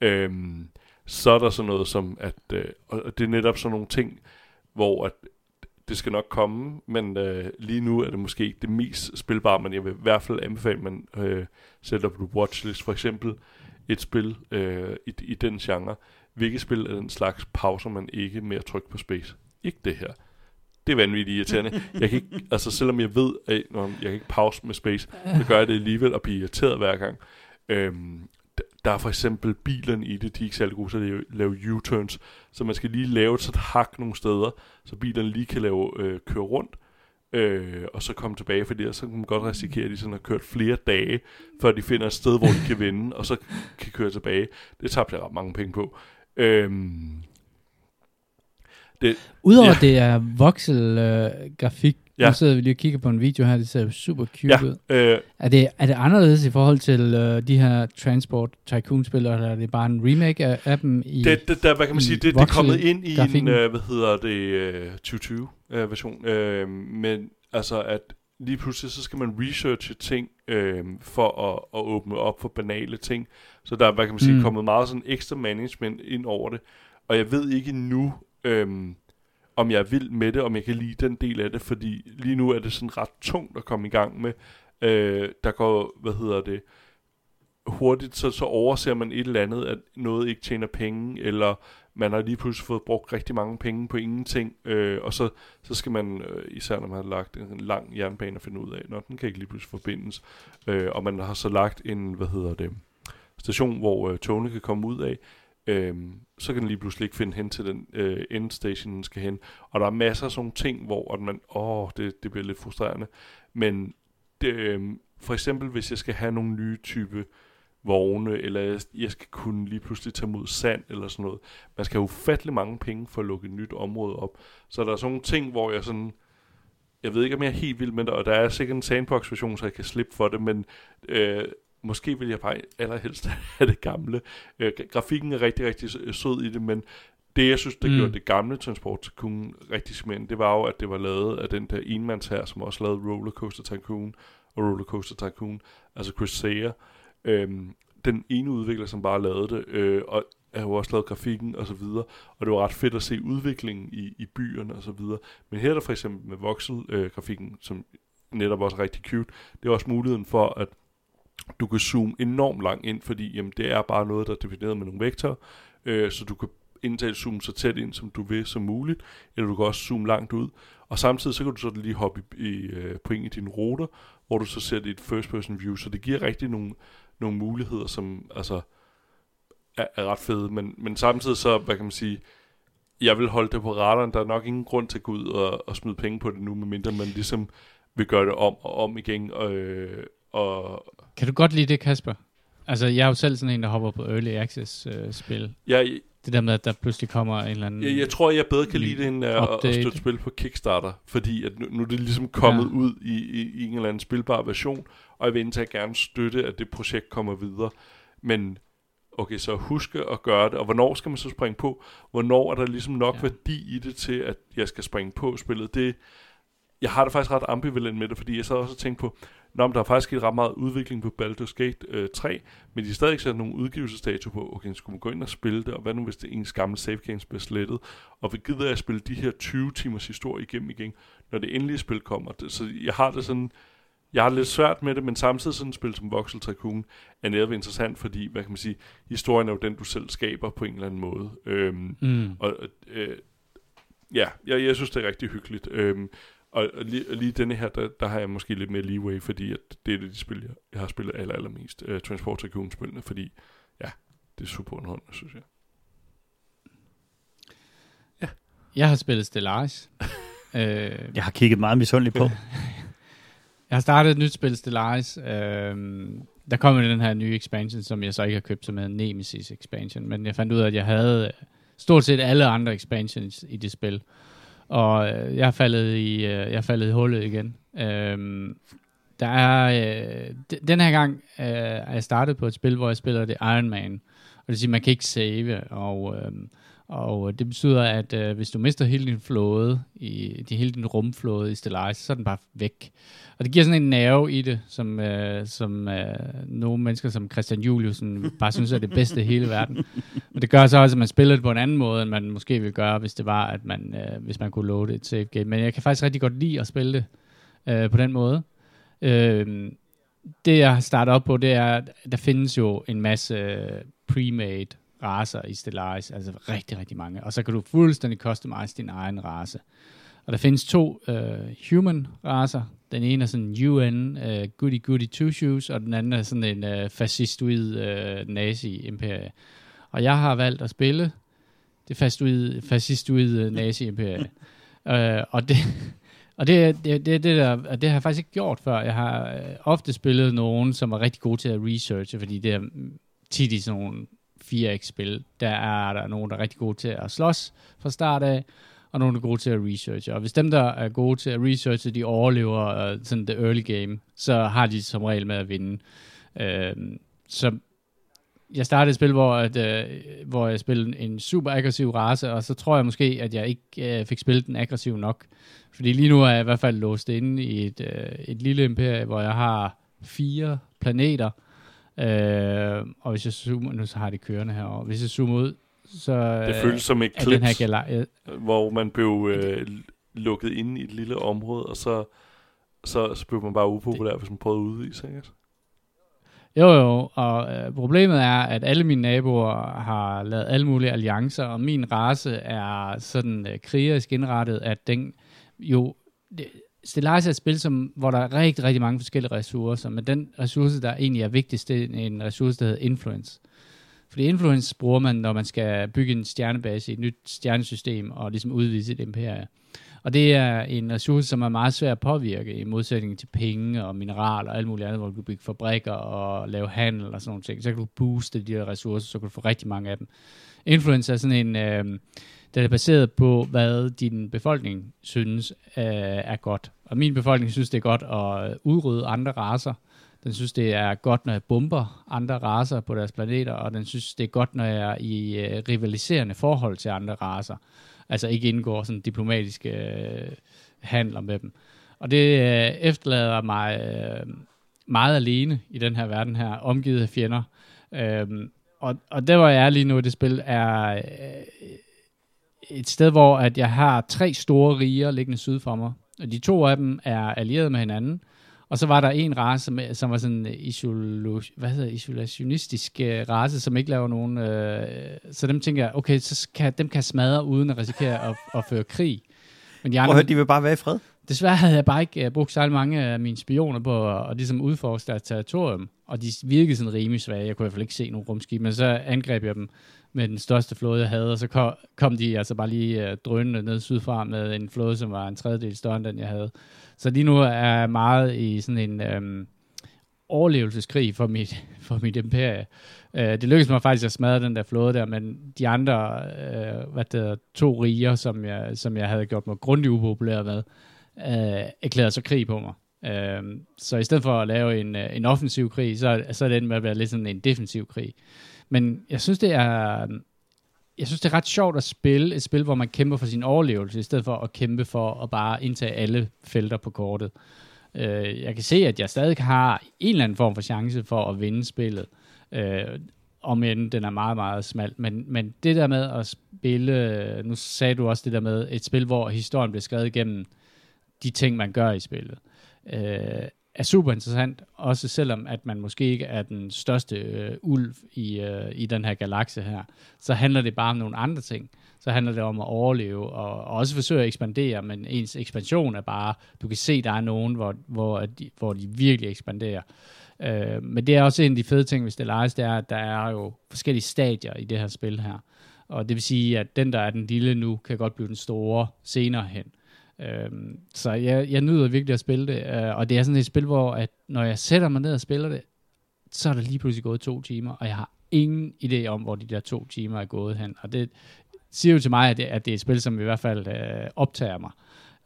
Øhm, så er der sådan noget som, at øh, og det er netop sådan nogle ting, hvor at det skal nok komme, men øh, lige nu er det måske ikke det mest spilbare, men jeg vil i hvert fald anbefale, at man øh, sætter på watchlist for eksempel et spil øh, i, i den genre, hvilket spil er den slags pauser man ikke med at trykke på space? Ikke det her. Det er vanvittigt irriterende. Jeg kan ikke, <laughs> altså selvom jeg ved, at når jeg kan ikke pause med space, så gør jeg det alligevel at blive irriteret hver gang. Øhm, der er for eksempel bilerne i det, de er ikke særlig gode til at lave U-turns, så man skal lige lave et sådan hak nogle steder, så bilerne lige kan lave øh, køre rundt, øh, og så komme tilbage, fordi så kan man godt risikere, at de sådan har kørt flere dage, før de finder et sted, hvor de kan vende, og så kan køre tilbage. Det tager jeg ret mange penge på. Øhm, det, Udover ja. det er voxel-grafik, Ja. Nu sidder vi lige og kigger på en video her, det ser jo super cute Ja, ud. øh, Er det, er det anderledes i forhold til uh, de her Transport Tycoon-spillere, eller er det bare en remake af, af dem i... det, det, der, hvad kan man sige, det, det er kommet ind i en, øh, hvad hedder det, øh, 2020-version. Øh, men altså, at lige pludselig, så skal man researche ting øh, for at, at åbne op for banale ting. Så der er, hvad kan man sige, Mm. mm. kommet meget sådan ekstra management ind over det. Og jeg ved ikke nu, øh, om jeg er vild med det, om jeg kan lide den del af det, fordi lige nu er det sådan ret tungt at komme i gang med. Øh, der går, hvad hedder det, hurtigt, så, så overser man et eller andet, at noget ikke tjener penge, eller man har lige pludselig fået brugt rigtig mange penge på ingenting, øh, og så, så skal man, øh, især når man har lagt en lang jernbane, at finde ud af, når den kan ikke lige pludselig forbindes, øh, og man har så lagt en, hvad hedder det, station, hvor øh, togene kan komme ud af, øh, så kan den lige pludselig ikke finde hen til den øh, endstation, den skal hen. Og der er masser af sådan nogle ting, hvor at man, åh, det, det bliver lidt frustrerende. Men det, øh, for eksempel, hvis jeg skal have nogle nye type vogne, eller jeg, jeg skal kunne lige pludselig tage mod sand, eller sådan noget. Man skal have ufattelig mange penge for at lukke et nyt område op. Så der er sådan nogle ting, hvor jeg sådan, jeg ved ikke, om jeg er helt vild med det, og der er sikkert en sandbox-version, så jeg kan slippe for det, men øh, måske vil jeg bare allerhelst <laughs> have det gamle. Øh, gra- grafikken er rigtig, rigtig sø- sød i det, men det, jeg synes, der Mm. gjorde det gamle Transport Tycoon rigtig smændende, det var jo, at det var lavet af den der enmands her, som også lavede Rollercoaster Tycoon og Rollercoaster Tycoon, altså Chris Sayer. Øhm, den ene udvikler, som bare lavede det, øh, og har jo også lavet grafikken og så videre, og det var ret fedt at se udviklingen i, i byerne og så videre. Men her er der for eksempel med voxel-grafikken, som netop også er rigtig cute, det er også muligheden for, at du kan zoome enormt langt ind, fordi jamen, det er bare noget, der er defineret med nogle vektorer, øh, så du kan indtale zoome så tæt ind, som du vil som muligt, eller du kan også zoome langt ud. Og samtidig så kan du så lige hoppe i, i, øh, på en af dine ruter, hvor du så ser det i et first person view, så det giver rigtig nogle, nogle muligheder, som altså er, er ret fede, men, men samtidig så, hvad kan man sige, jeg vil holde det på radaren, der er nok ingen grund til at gå ud og, og smide penge på det nu, medmindre man ligesom vil gøre det om og om igen, øh, og kan du godt lide det, Kasper? Altså, jeg er jo selv sådan en, der hopper på Early Access-spil. jeg, det der med, at der pludselig kommer en eller anden... Jeg, jeg tror, jeg bedre kan lide det, end at, at Update. støtte spil på Kickstarter, fordi at nu, nu er det ligesom kommet Ja. ja. ud i, i, i en eller anden spilbar version, og jeg vil indtil gerne støtte, at det projekt kommer videre. Men okay, så huske at gøre det, og hvornår skal man så springe på? Hvornår er der ligesom nok Ja. ja. værdi i det til, at jeg skal springe på spillet? Det, jeg har det faktisk ret ambivalent med det, fordi jeg så også og tænkte på, Nå, men der er faktisk sket ret meget udvikling på Baldur's Gate øh, 3, men de har stadig ikke sat nogle udgivelsesdato på, okay, skulle man gå ind og spille det, og hvad nu hvis det ens gamle save games bliver slettet, og vi gider jeg at spille de her 20 timers historie igennem igen, når det endelige spil kommer. Det, så jeg har det sådan, jeg har lidt svært med det, men samtidig sådan et spil som Voxel Tycoon er netop interessant, fordi, hvad kan man sige, historien er jo den, du selv skaber på en eller anden måde. Øhm, Mm. og øh, ja, jeg, jeg synes, det er rigtig hyggeligt. Øhm, og, og, lige, lige denne her, der, der har jeg måske lidt mere leeway, fordi at det er det, de spil, jeg, jeg har spillet aller, allermest. Uh, Transport Tycoon-spillene, fordi ja, det er super underholdende, synes jeg. Jeg har spillet Stellaris. <laughs> øh, Jeg har kigget meget misundeligt på. <laughs> Jeg har startet et nyt spil, Stellaris. Øhm, der kom jo den her nye expansion, som jeg så ikke har købt, som hedder Nemesis expansion. Men jeg fandt ud af, at jeg havde øh, stort set alle andre expansions i det spil. Og øh, jeg er faldet i, øh, jeg er faldet i hullet igen. Øhm, der er, øh, d- den her gang øh, er jeg startet på et spil, hvor jeg spiller det Iron Man. Og det vil sige, man kan ikke save, og, øh, og øh, det betyder, at øh, hvis du mister hele din flåde, i, de, hele din rumflåde i Stellaris, så er den bare væk. Og det giver sådan en nerve i det, som, øh, som øh, nogle mennesker som Christian Juliusen bare synes er det bedste i hele verden. Men det gør så også, at man spiller det på en anden måde, end man måske ville gøre, hvis det var, at man, øh, hvis man kunne loade et save game. Men jeg kan faktisk rigtig godt lide at spille det øh, på den måde. Øh, det jeg har startet op på, det er, at der findes jo en masse øh, pre-made racer i Stellaris, altså rigtig, rigtig mange. Og så kan du fuldstændig customize din egen race. Og der findes to øh, human racer. Den ene er sådan en UN, øh, goody goody two shoes, og den anden er sådan en øh, fascistoid øh, nazi-imperie. Og jeg har valgt at spille det fascistoid, fascistoid nazi-imperie. <laughs> øh, og det, og det, det, det, det, der, det har jeg faktisk ikke gjort før. Jeg har øh, ofte spillet nogen, som er rigtig gode til at researche, fordi det er tit i sådan nogle 4X-spil, der er der nogen, der er rigtig gode til at slås fra start af, og nogle er gode til at researche. Og hvis dem, der er gode til at researche, de overlever uh, sådan the early game, så har de som regel med at vinde. Uh, så jeg startede et spil, hvor, at, uh, hvor jeg spillede en super aggressiv race, og så tror jeg måske, at jeg ikke uh, fik spillet den aggressiv nok. Fordi lige nu er jeg i hvert fald låst inde i et, uh, et lille imperie, hvor jeg har fire planeter, uh, og hvis jeg zoomer, nu så har det kørende herovre, hvis jeg zoomer ud, så Det føles som et den her klip, gala- hvor man blev øh, lukket inde i et lille område, og så, så, så blev man bare upopulær, hvis man prøvede at udvise, ikke? Jo, jo, og øh, problemet er, at alle mine naboer har lavet alle mulige alliancer, og min race er sådan øh, krigerisk indrettet, at den jo... Det, Stellaris er et spil, som, hvor der er rigtig, rigtig mange forskellige ressourcer, men den ressource, der egentlig er vigtigst, det er en ressource, der hedder influence. Fordi influence bruger man, når man skal bygge en stjernebase i et nyt stjernesystem, og ligesom udvide sit imperie. Og det er en ressource, som er meget svær at påvirke, i modsætning til penge og mineraler og alt muligt andet, hvor du kan bygge fabrikker og lave handel og sådan nogle ting. Så kan du booste de her ressourcer, så kan du få rigtig mange af dem. Influence er sådan en, øh, den er baseret på, hvad din befolkning synes øh, er godt. Og min befolkning synes, det er godt at udrydde andre raser. Den synes, det er godt, når jeg bomber andre raser på deres planeter, og den synes, det er godt, når jeg er i øh, rivaliserende forhold til andre raser. Altså ikke indgår sådan diplomatiske øh, handler med dem. Og det øh, efterlader mig øh, meget alene i den her verden her, omgivet af fjender. Øh, og, og der, hvor jeg er lige nu i det spil, er øh, et sted, hvor at jeg har tre store riger liggende syd for mig. Og de to af dem er allieret med hinanden. Og så var der en race, som, som var sådan en isolo, hvad hedder, isolationistisk øh, race, som ikke laver nogen... Øh, så dem tænker jeg, okay, så kan, dem kan jeg smadre uden at risikere at, at føre krig. Men de Prøv andre, høre, de vil bare være i fred. Desværre havde jeg bare ikke uh, brugt særlig mange af mine spioner på at, at ligesom udforske deres territorium, og de virkede sådan rimelig svage. Jeg kunne i hvert fald ikke se nogen rumskib, men så angreb jeg dem med den største flåde, jeg havde, og så kom, kom de altså bare lige uh, drønende ned sydfra med en flåde, som var en tredjedel større end den, jeg havde. Så lige nu er jeg meget i sådan en øhm, overlevelseskrig for mit, <laughs> for mit imperie. Uh, det lykkedes mig faktisk at smadre den der flåde der, men de andre uh, hvad det hedder, to riger, som jeg, som jeg havde gjort mig grundigt upopulær med, uh, erklærede så krig på mig. Uh, så i stedet for at lave en, uh, en offensiv krig, så, så er det med at være lidt sådan en defensiv krig. Men jeg synes, det er, jeg synes, det er ret sjovt at spille et spil, hvor man kæmper for sin overlevelse, i stedet for at kæmpe for at bare indtage alle felter på kortet. Øh, jeg kan se, at jeg stadig har en eller anden form for chance for at vinde spillet, øh, om end den er meget, meget smal. Men, men det der med at spille, nu sagde du også det der med et spil, hvor historien bliver skrevet igennem de ting, man gør i spillet, øh, er super interessant, også selvom at man måske ikke er den største øh, ulv i, øh, i den her galakse her, så handler det bare om nogle andre ting. Så handler det om at overleve, og, og også forsøge at ekspandere, men ens ekspansion er bare, du kan se, der er nogen, hvor, hvor, de, hvor de virkelig ekspanderer. Øh, men det er også en af de fede ting ved Stellaris, det er, at der er jo forskellige stadier i det her spil her. Og det vil sige, at den, der er den lille nu, kan godt blive den store senere hen. Øhm, så jeg, jeg nyder virkelig at spille det, øh, og det er sådan et spil, hvor at når jeg sætter mig ned og spiller det, så er der lige pludselig gået to timer, og jeg har ingen idé om, hvor de der to timer er gået hen. Og det siger jo til mig, at det, at det er et spil, som i hvert fald øh, optager mig.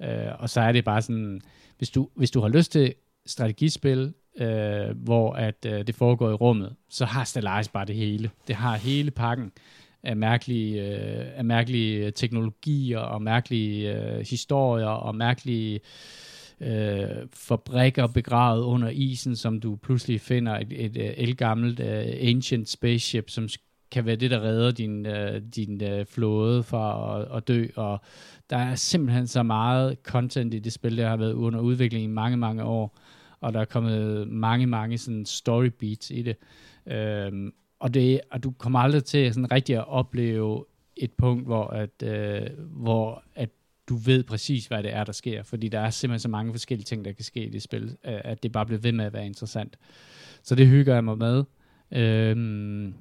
Øh, og så er det bare sådan, hvis du, hvis du har lyst til strategispil, øh, hvor at øh, det foregår i rummet, så har Stellaris bare det hele. Det har hele pakken af mærkelige, øh, af mærkelige teknologier og mærkelige øh, historier og mærkelige øh, fabrikker begravet under isen, som du pludselig finder et, et, et elgammelt uh, ancient spaceship, som kan være det, der redder din, uh, din uh, flåde fra at, at dø, og der er simpelthen så meget content i det spil, der har været under udvikling i mange, mange år, og der er kommet mange, mange sådan story beats i det. Øhm, og, det, og du kommer aldrig til sådan rigtig at opleve et punkt, hvor, at, øh, hvor at du ved præcis, hvad det er, der sker, fordi der er simpelthen så mange forskellige ting, der kan ske i det spil, øh, at det bare bliver ved med at være interessant. Så det hygger jeg mig med. Øhm,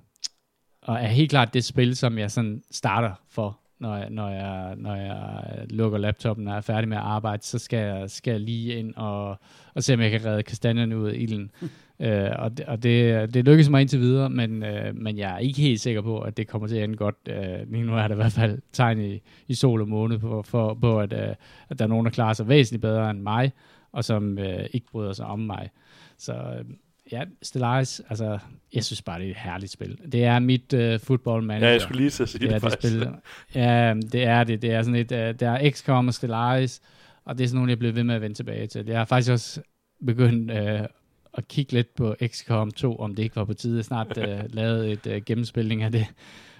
og er helt klart det spil, som jeg sådan starter for, når jeg, når jeg, når jeg lukker laptopen og er færdig med at arbejde, så skal jeg, skal jeg lige ind og, og se, om jeg kan redde kastanjerne ud af ilden. <laughs> øh, og det, og det, det lykkes mig indtil videre, men, øh, men jeg er ikke helt sikker på, at det kommer til at ende godt. Øh, lige nu er der i hvert fald tegn i, i sol og måne på, for, på at, øh, at der er nogen, der klarer sig væsentligt bedre end mig, og som øh, ikke bryder sig om mig. Så øh, ja, Stellaris, altså, jeg synes bare, det er et herligt spil. Det er mit uh, football manager. Ja, jeg skulle lige at sige det, det, det spil. Ja, det er det. Det er sådan et, uh, der er XCOM og Stellaris, og det er sådan nogle, jeg bliver ved med at vende tilbage til. Jeg har faktisk også begyndt uh, at kigge lidt på XCOM 2, om det ikke var på tide snart uh, <laughs> lavet et uh, gennemspilning af det.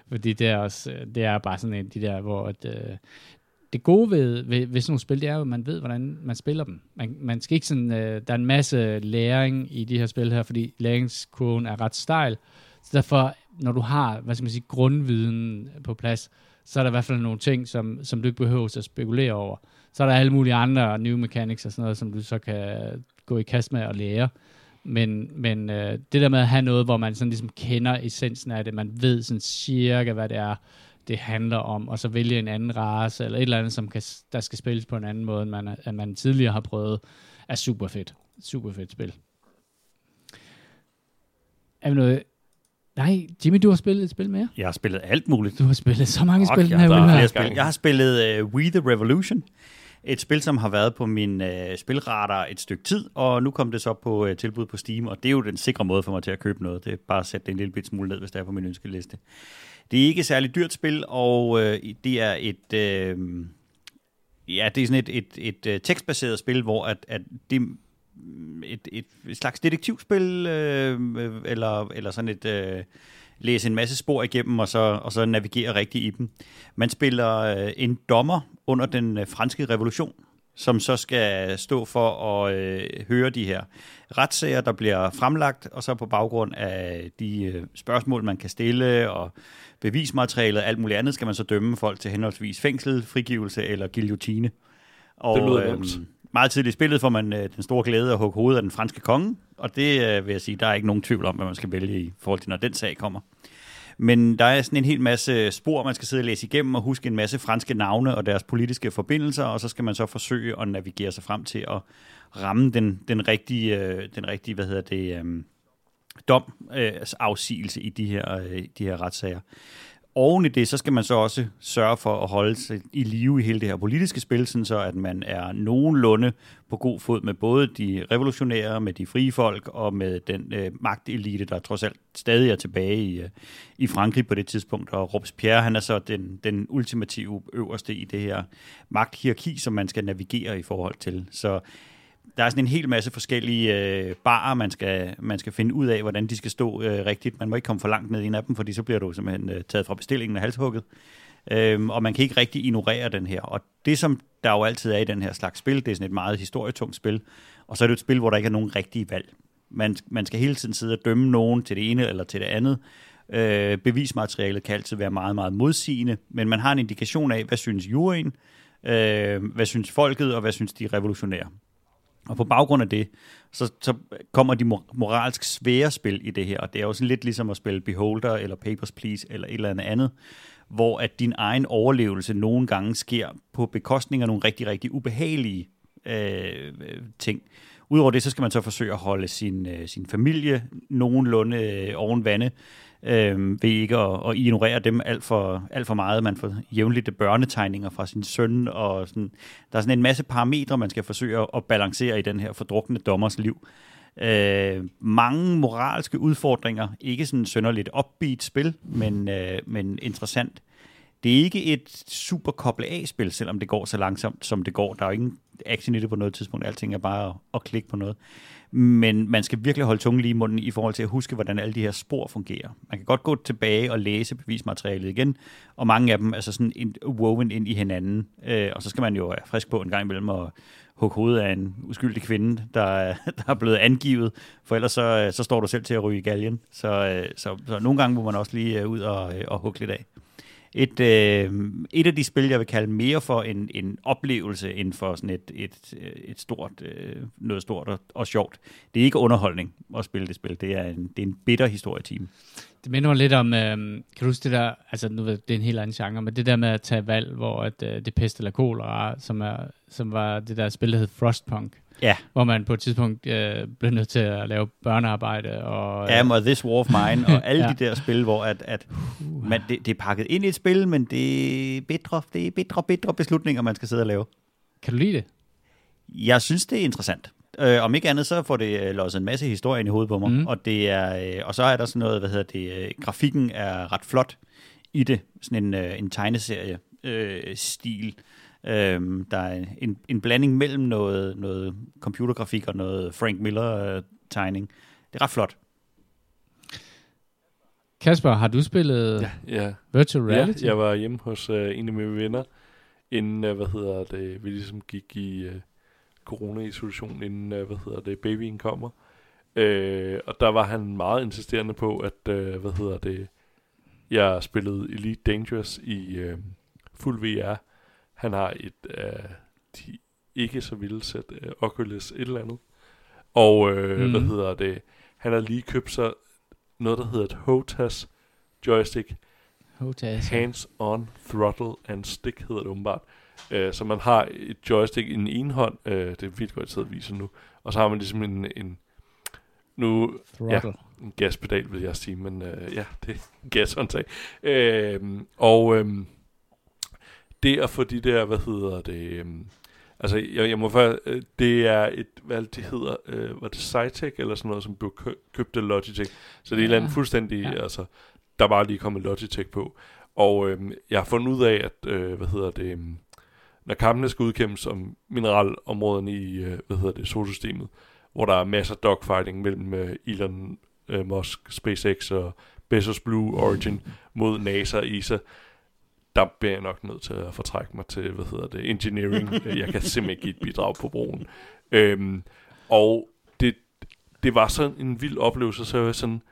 Fordi det er, også, det er bare sådan en de der, hvor at, uh, det gode ved, ved, ved sådan nogle spil, det er jo, at man ved, hvordan man spiller dem. Man, man skal ikke sådan, øh, der er en masse læring i de her spil her, fordi læringskurven er ret stejl. Så derfor, når du har, hvad skal man sige, grundviden på plads, så er der i hvert fald nogle ting, som, som du ikke behøver at spekulere over. Så er der alle mulige andre new mechanics og sådan noget, som du så kan gå i kast med og lære. Men, men øh, det der med at have noget, hvor man sådan ligesom kender essensen af det, man ved sådan cirka, hvad det er, det handler om, og så vælge en anden race, eller et eller andet, som kan, der skal spilles på en anden måde, end man, end man tidligere har prøvet, er super fedt. Super fedt spil. Er vi noget... Nej, Jimmy, du har spillet et spil mere? Jeg har spillet alt muligt. Du har spillet så mange Og spil jeg, den her har uge her. flere spil. jeg har spillet uh, We The Revolution. Et spil, som har været på min øh, spilradar et stykke tid, og nu kom det så på øh, tilbud på Steam, og det er jo den sikre måde for mig til at købe noget. Det er bare at sætte det en lille bit smule ned, hvis det er på min ønskeliste. Det er ikke et særligt dyrt spil, og øh, det er et... Øh, ja, det er sådan et, et, et, et tekstbaseret spil, hvor at, at det et, et, et slags detektivspil, øh, eller, eller sådan et... Øh, læse en masse spor igennem, og så, og så navigere rigtigt i dem. Man spiller øh, en dommer under den øh, franske revolution, som så skal stå for at øh, høre de her retssager, der bliver fremlagt, og så på baggrund af de øh, spørgsmål, man kan stille, og bevismaterialet og alt muligt andet, skal man så dømme folk til henholdsvis fængsel, frigivelse eller guillotine. Og, Det lyder nemt meget tidligt i spillet får man øh, den store glæde at hugge hovedet af den franske konge, og det øh, vil jeg sige, der er ikke nogen tvivl om, hvad man skal vælge i forhold til, når den sag kommer. Men der er sådan en hel masse spor, man skal sidde og læse igennem og huske en masse franske navne og deres politiske forbindelser, og så skal man så forsøge at navigere sig frem til at ramme den, den rigtige, øh, den rigtige hvad hedder det, øh, dom, øh, afsigelse i de her, øh, de her retssager. Oven i det, så skal man så også sørge for at holde sig i live i hele det her politiske spil, sådan så at man er nogenlunde på god fod med både de revolutionære, med de frie folk og med den øh, magtelite, der trods alt stadig er tilbage i, øh, i Frankrig på det tidspunkt. Og Robespierre, han er så den, den ultimative øverste i det her magthierarki, som man skal navigere i forhold til. Så der er sådan en hel masse forskellige øh, barer, man skal, man skal finde ud af, hvordan de skal stå øh, rigtigt. Man må ikke komme for langt ned i en af dem, fordi så bliver du simpelthen øh, taget fra bestillingen og halshugget. Øhm, og man kan ikke rigtig ignorere den her. Og det, som der jo altid er i den her slags spil, det er sådan et meget historietungt spil. Og så er det et spil, hvor der ikke er nogen rigtige valg. Man, man skal hele tiden sidde og dømme nogen til det ene eller til det andet. Øh, bevismaterialet kan altid være meget, meget modsigende, men man har en indikation af, hvad synes juryen, øh, hvad synes folket, og hvad synes de revolutionære. Og på baggrund af det, så, så kommer de moralsk svære spil i det her, og det er jo sådan lidt ligesom at spille Beholder, eller Papers, Please, eller et eller andet andet, hvor at din egen overlevelse nogle gange sker på bekostning af nogle rigtig, rigtig ubehagelige øh, ting. Udover det, så skal man så forsøge at holde sin, øh, sin familie nogenlunde øh, oven vande, øh, ved ikke at, at ignorere dem alt for, alt for meget. Man får jævnligt børnetegninger fra sin søn, og sådan, der er sådan en masse parametre, man skal forsøge at, balancere i den her fordrukne dommers liv. Øh, mange moralske udfordringer, ikke sådan sønderligt upbeat spil, men, øh, men interessant. Det er ikke et super koble A-spil, selvom det går så langsomt, som det går. Der er jo ingen action i det på noget tidspunkt. Alting er bare at, at klikke på noget. Men man skal virkelig holde tungen lige i munden i forhold til at huske, hvordan alle de her spor fungerer. Man kan godt gå tilbage og læse bevismaterialet igen, og mange af dem er så sådan en, woven ind i hinanden. Øh, og så skal man jo være frisk på en gang imellem og hugge hovedet af en uskyldig kvinde, der, <laughs> der er blevet angivet, for ellers så, øh, så står du selv til at ryge i galgen. Så, øh, så, så nogle gange må man også lige øh, ud og, og hugge lidt af et, øh, et af de spil, jeg vil kalde mere for en, en oplevelse, end for sådan et, et, øh, et stort, øh, noget stort og, og sjovt. Det er ikke underholdning at spille det spil. Det er en, det er en bitter historietime. Det minder mig lidt om, øh, kan du huske det der, altså nu ved det er en helt anden genre, men det der med at tage valg, hvor at, øh, det pest eller kolera, som, er, som var det der spil, der hed Frostpunk, Ja, hvor man på et tidspunkt øh, blev nødt til at lave børnearbejde. Og, øh, Am og This War of Mine, og <laughs> alle Ja. ja. de der spil, hvor at, at man, det, det er pakket ind i et spil, men det er bitre, det er bitre, bitre beslutninger, man skal sidde og lave. Kan du lide det? Jeg synes, det er interessant. Øh, om ikke andet, så får det øh, låst en masse historie ind i hovedet på mig. Mm. Og, det er, øh, og så er der sådan noget, hvad hedder det, øh, grafikken er ret flot i det. Sådan en, øh, en tegneserie øh, stil. Øh, der er en, en blanding mellem noget, noget computergrafik og noget Frank Miller-tegning. det er ret flot. Kasper, har du spillet Ja, ja. Virtual Reality? Ja, jeg var hjemme hos uh, en af mine venner, inden, uh, hvad hedder det, vi ligesom gik i uh, corona-isolation, inden, uh, hvad hedder det, babyen kommer. Uh, og der var han meget insisterende på, at, uh, hvad hedder det, jeg spillede Elite Dangerous i uh, fuld VR. Han har et uh, de ikke så vilde sæt uh, Oculus et eller andet. Og uh, mm. hvad hedder det, han har lige købt sig noget, der hedder et HOTAS joystick, Hotas. Hands-on Throttle and Stick hedder det åbenbart. Uh, så man har et joystick i den ene hånd, uh, det er vildt godt, jeg sidder og viser nu, og så har man ligesom en, en nu Throttle. en gaspedal, vil jeg sige, men uh, ja, det er en gashåndtag. Uh, og um, det at få de der, hvad hedder det, um, altså jeg, jeg må faktisk, uh, det er et, hvad det hedder, uh, var det Cytec eller sådan noget, som blev kø- købt af Logitech, så det er ja. et eller andet Ja. fuldstændig, Ja. ja. altså, der bare lige kommet Logitech på. Og øhm, jeg har fundet ud af, at, øh, hvad hedder det, øhm, når kampene skal udkæmpes om mineralområderne i, øh, hvad hedder det, solsystemet, hvor der er masser af dogfighting mellem øh, Elon øh, Musk, SpaceX og Bezos Blue Origin mod NASA og ESA, der bliver jeg nok nødt til at fortrække mig til, hvad hedder det, engineering. <laughs> jeg kan simpelthen ikke give et bidrag på broen. Øhm, og det, det var sådan en vild oplevelse, så jeg var sådan,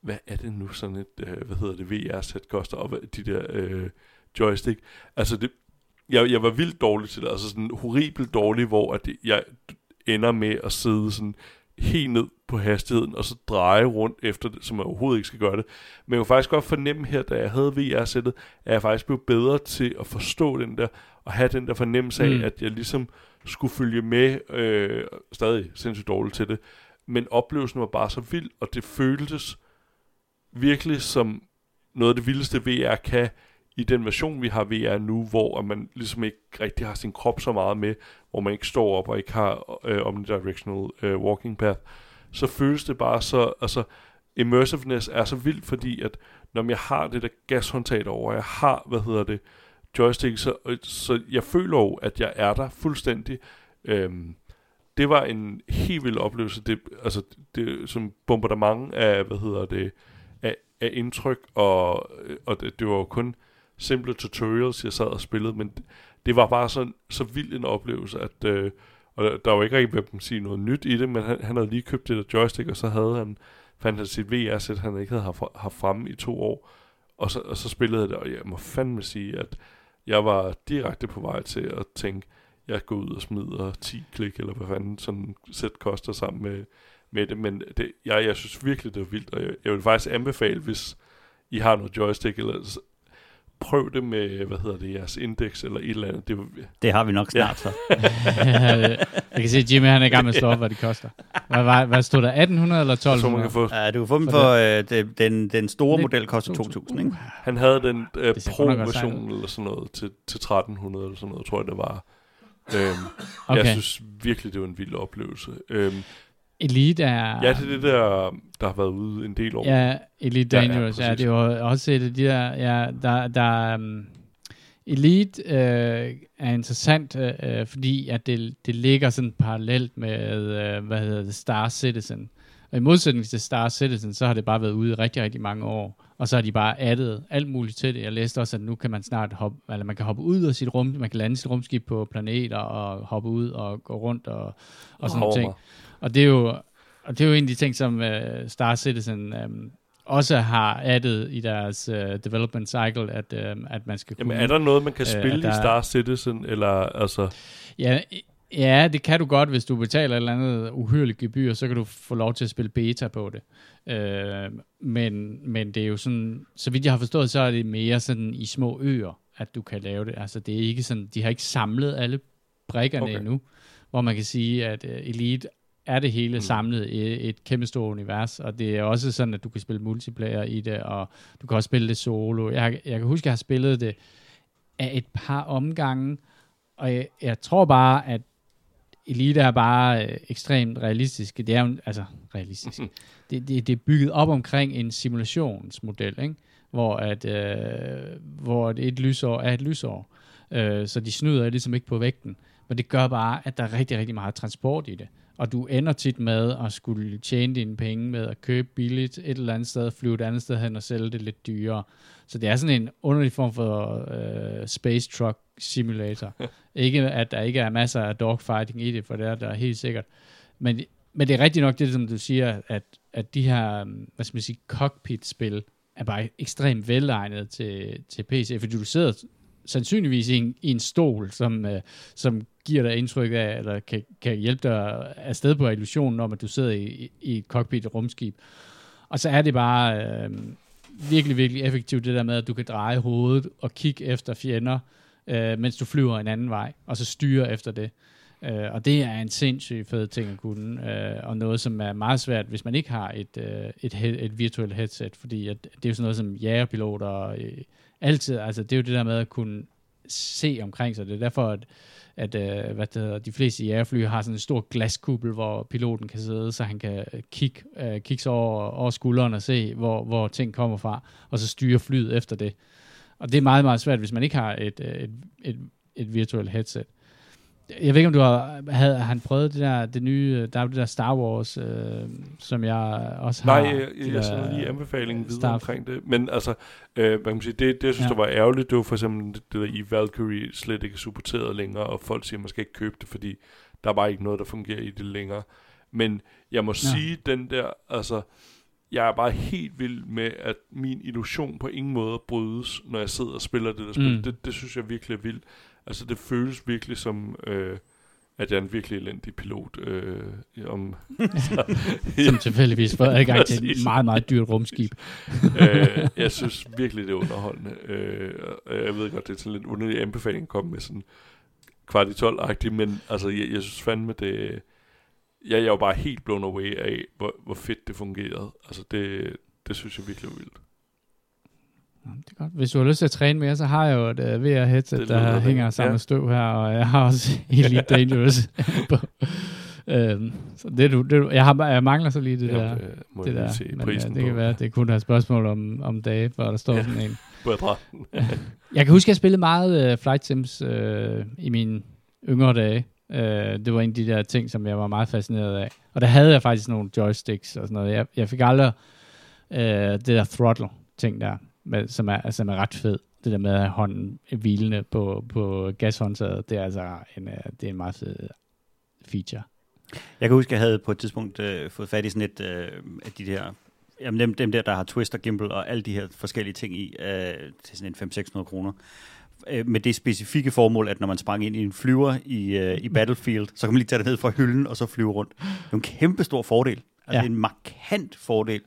hvad er det nu sådan et, øh, hvad hedder det, VR-sæt koster, og hvad, de der øh, joystick. Altså det, jeg, jeg var vildt dårlig til det, altså sådan horribelt dårlig, hvor at jeg ender med at sidde sådan helt ned på hastigheden, og så dreje rundt efter det, som jeg overhovedet ikke skal gøre det. Men jeg kunne faktisk godt fornemme her, da jeg havde VR-sættet, at jeg faktisk blev bedre til at forstå den der, og have den der fornemmelse af, Mm. at jeg ligesom skulle følge med, øh, stadig sindssygt dårligt til det, men oplevelsen var bare så vild, og det føltes virkelig som noget af det vildeste VR kan i den version, vi har VR nu, hvor man ligesom ikke rigtig har sin krop så meget med, hvor man ikke står op og ikke har øh, omnidirectional øh, walking path, så føles det bare så, altså immersiveness er så vildt, fordi at når jeg har det der gashåndtag over, jeg har, hvad hedder det, joystick, så, øh, så jeg føler jo, at jeg er der fuldstændig. Øhm, det var en helt vild oplevelse, det, altså det som bombardement af, hvad hedder det, af, af indtryk, og, øh, og det, det var jo kun simple tutorials, jeg sad og spillede, men det, var bare sådan, så vild en oplevelse, at, øh, og der, var ikke rigtig, hvad man sige, noget nyt i det, men han, han havde lige købt det der joystick, og så havde han, fandt han sit VR-sæt, han ikke havde haft, haft fremme i to år, og så, og så spillede jeg det, og jeg må fandme sige, at jeg var direkte på vej til at tænke, jeg går ud og smider 10 klik, eller hvad fanden sådan sæt koster sammen med, med det, men det, jeg, jeg synes virkelig, det er vildt, og jeg, jeg vil faktisk anbefale, hvis I har noget joystick, eller prøv det med, hvad hedder det, jeres index, eller et eller andet. Det, var- Det har vi nok snart, så. <laughs> jeg kan se, Jimmy han er i gang med at slå op, hvad det koster. Hvad, hvad, hvad stod der? 1800 eller så man 1200? kan få, Ja, du kan få dem for, øh, det, den, den store Lidt- model koster 2000. 2.000, ikke? han havde den øh, godt sejt pro-version, eller sådan noget, til, til 1300, eller sådan noget, tror jeg, det var. Øhm, <laughs> Okay. Jeg synes virkelig, det var en vild oplevelse. Øhm, Elite er... ja, det er det der, der har været ude en del år. Ja, Elite ja, Dangerous. Ja, ja, det er jo også et af de der... Ja, der, der um, Elite øh, er interessant, øh, fordi at det, det ligger sådan parallelt med, øh, hvad hedder det, Star Citizen. Og i modsætning til Star Citizen, så har det bare været ude i rigtig, rigtig mange år. Og så har de bare addet alt muligt til det. Jeg læste også, at nu kan man snart hoppe, eller man kan hoppe ud af sit rum, man kan lande sit rumskib på planeter og hoppe ud og gå rundt og, og sådan Over ting. Og det er jo, og det er jo en af de ting, som uh, Star Citizen um, også har addet i deres uh, development cycle, at, uh, at man skal Jamen, kunne... er der noget, man kan Øh, spille der i Star Citizen, eller altså... Ja, ja, det kan du godt, hvis du betaler et eller andet uhyrligt gebyr, så kan du få lov til at spille beta på det. Øh, men, men det er jo sådan, så vidt jeg har forstået, så er det mere sådan i små øer, at du kan lave det. Altså det er ikke sådan, de har ikke samlet alle brikkerne okay. endnu, hvor man kan sige, at uh, Elite er det hele Mm. samlet i et kæmpe stort univers, og det er også sådan, at du kan spille multiplayer i det, og du kan også spille det solo. Jeg, jeg kan huske, at jeg har spillet det af et par omgange, og jeg, jeg tror bare, at Elite er bare øh, ekstremt realistisk. Det er jo, altså realistisk. <laughs> det, det, det er bygget op omkring en simulationsmodel, ikke? hvor at, øh, hvor et lysår er et lysår. Øh, så de snyder ligesom ikke på vægten. Men det gør bare, at der er rigtig, rigtig meget transport i det. Og du ender tit med at skulle tjene dine penge med at købe billigt et eller andet sted, flyve et andet sted hen og sælge det lidt dyrere. Så det er sådan en underlig form for øh, space truck simulator. <laughs> ikke at der ikke er masser af dogfighting i det, for det er der helt sikkert. Men, men det er rigtigt nok det, som du siger, at, at de her, hvad skal man sige, cockpit-spil er bare ekstremt velegnet til, til PC, fordi du sidder sandsynligvis i en, i en stol, som, øh, som giver dig indtryk af, eller kan, kan hjælpe dig afsted på illusionen om, at du sidder i, i et cockpit et rumskib. Og så er det bare øh, virkelig, virkelig effektivt, det der med, at du kan dreje hovedet og kigge efter fjender, øh, mens du flyver en anden vej, og så styre efter det. Øh, og det er en sindssygt fed ting at kunne, øh, og noget, som er meget svært, hvis man ikke har et, øh, et, he- et virtuelt headset, fordi at det er jo sådan noget som jægerpiloter, øh, altid, altså det er jo det der med at kunne se omkring sig. Det er derfor, at, at øh, hvad det hedder, de fleste jægerfly har sådan en stor glaskuppel, hvor piloten kan sidde, så han kan kigge, øh, kigge sig over, over skulderen og se, hvor, hvor ting kommer fra, og så styre flyet efter det. Og det er meget, meget svært, hvis man ikke har et, øh, et, et, et virtuelt headset. Jeg ved ikke, om du har, havde, han prøvet det der, det nye, der er det der Star Wars, øh, som jeg også har. Nej, jeg, jeg, jeg sender der lige anbefalingen videre Star- omkring det. Men altså, øh, hvad kan man sige, det, det jeg synes, Ja. der var ærgerligt, det var for eksempel det der i Valkyrie slet ikke er supporteret længere, og folk siger, at man skal ikke købe det, fordi der er bare ikke noget, der fungerer i det længere. Men jeg må Ja. sige, den der, altså, jeg er bare helt vild med, at min illusion på ingen måde brydes, når jeg sidder og spiller det der spil. Mm. Det, det synes jeg virkelig er vildt. Altså, det føles virkelig som... Øh, at jeg er en virkelig elendig pilot. Øh, om, <laughs> som tilfældigvis får adgang til et meget, meget dyrt rumskib. <laughs> øh, jeg synes virkelig, det er underholdende. Øh, jeg ved godt, det er sådan lidt underlig anbefaling at komme med sådan kvart i 12-agtigt, men altså, jeg, jeg synes fandme, det... Jeg, jeg var bare helt blown away af, hvor, hvor fedt det fungerede. Altså, det, det synes jeg virkelig var vildt. Nå, Det er godt. Hvis du har lyst til at træne mere, så har jeg jo et uh, VR-headset, Det der hænger rigtigt. sammen Ja. støv her, og jeg har også <laughs> Elite Dangerous på. Øhm, så det, du, det, jeg, har, jeg mangler så lige det der. øh, må Det der. se Men, prisen uh, det kan være, det kunne være et spørgsmål om, om dage, før der står Ja. sådan en. <laughs> <laughs> Jeg kan huske, at jeg spillede meget uh, Flight Sims uh, i mine yngre dage. Uh, det var en af de der ting, som jeg var meget fascineret af. Og der havde jeg faktisk nogle joysticks og sådan noget. Jeg, jeg fik aldrig uh, det der throttle-ting der, med, som, er, som er ret fed. Det der med at hånden hvilende på, på gashåndtaget, det er altså en, uh, det er en meget fed feature. Jeg kan huske, at jeg havde på et tidspunkt øh, fået fat i sådan et øh, af de der, jamen dem, dem der, der har twist og gimbal og alle de her forskellige ting i, øh, til sådan en 500-600 kroner. Øh, med det specifikke formål, at når man sprang ind i en flyver i, øh, i Battlefield, så kan man lige tage det ned fra hylden og så flyve rundt. Det er en kæmpe stor fordel. Altså Ja. en markant fordel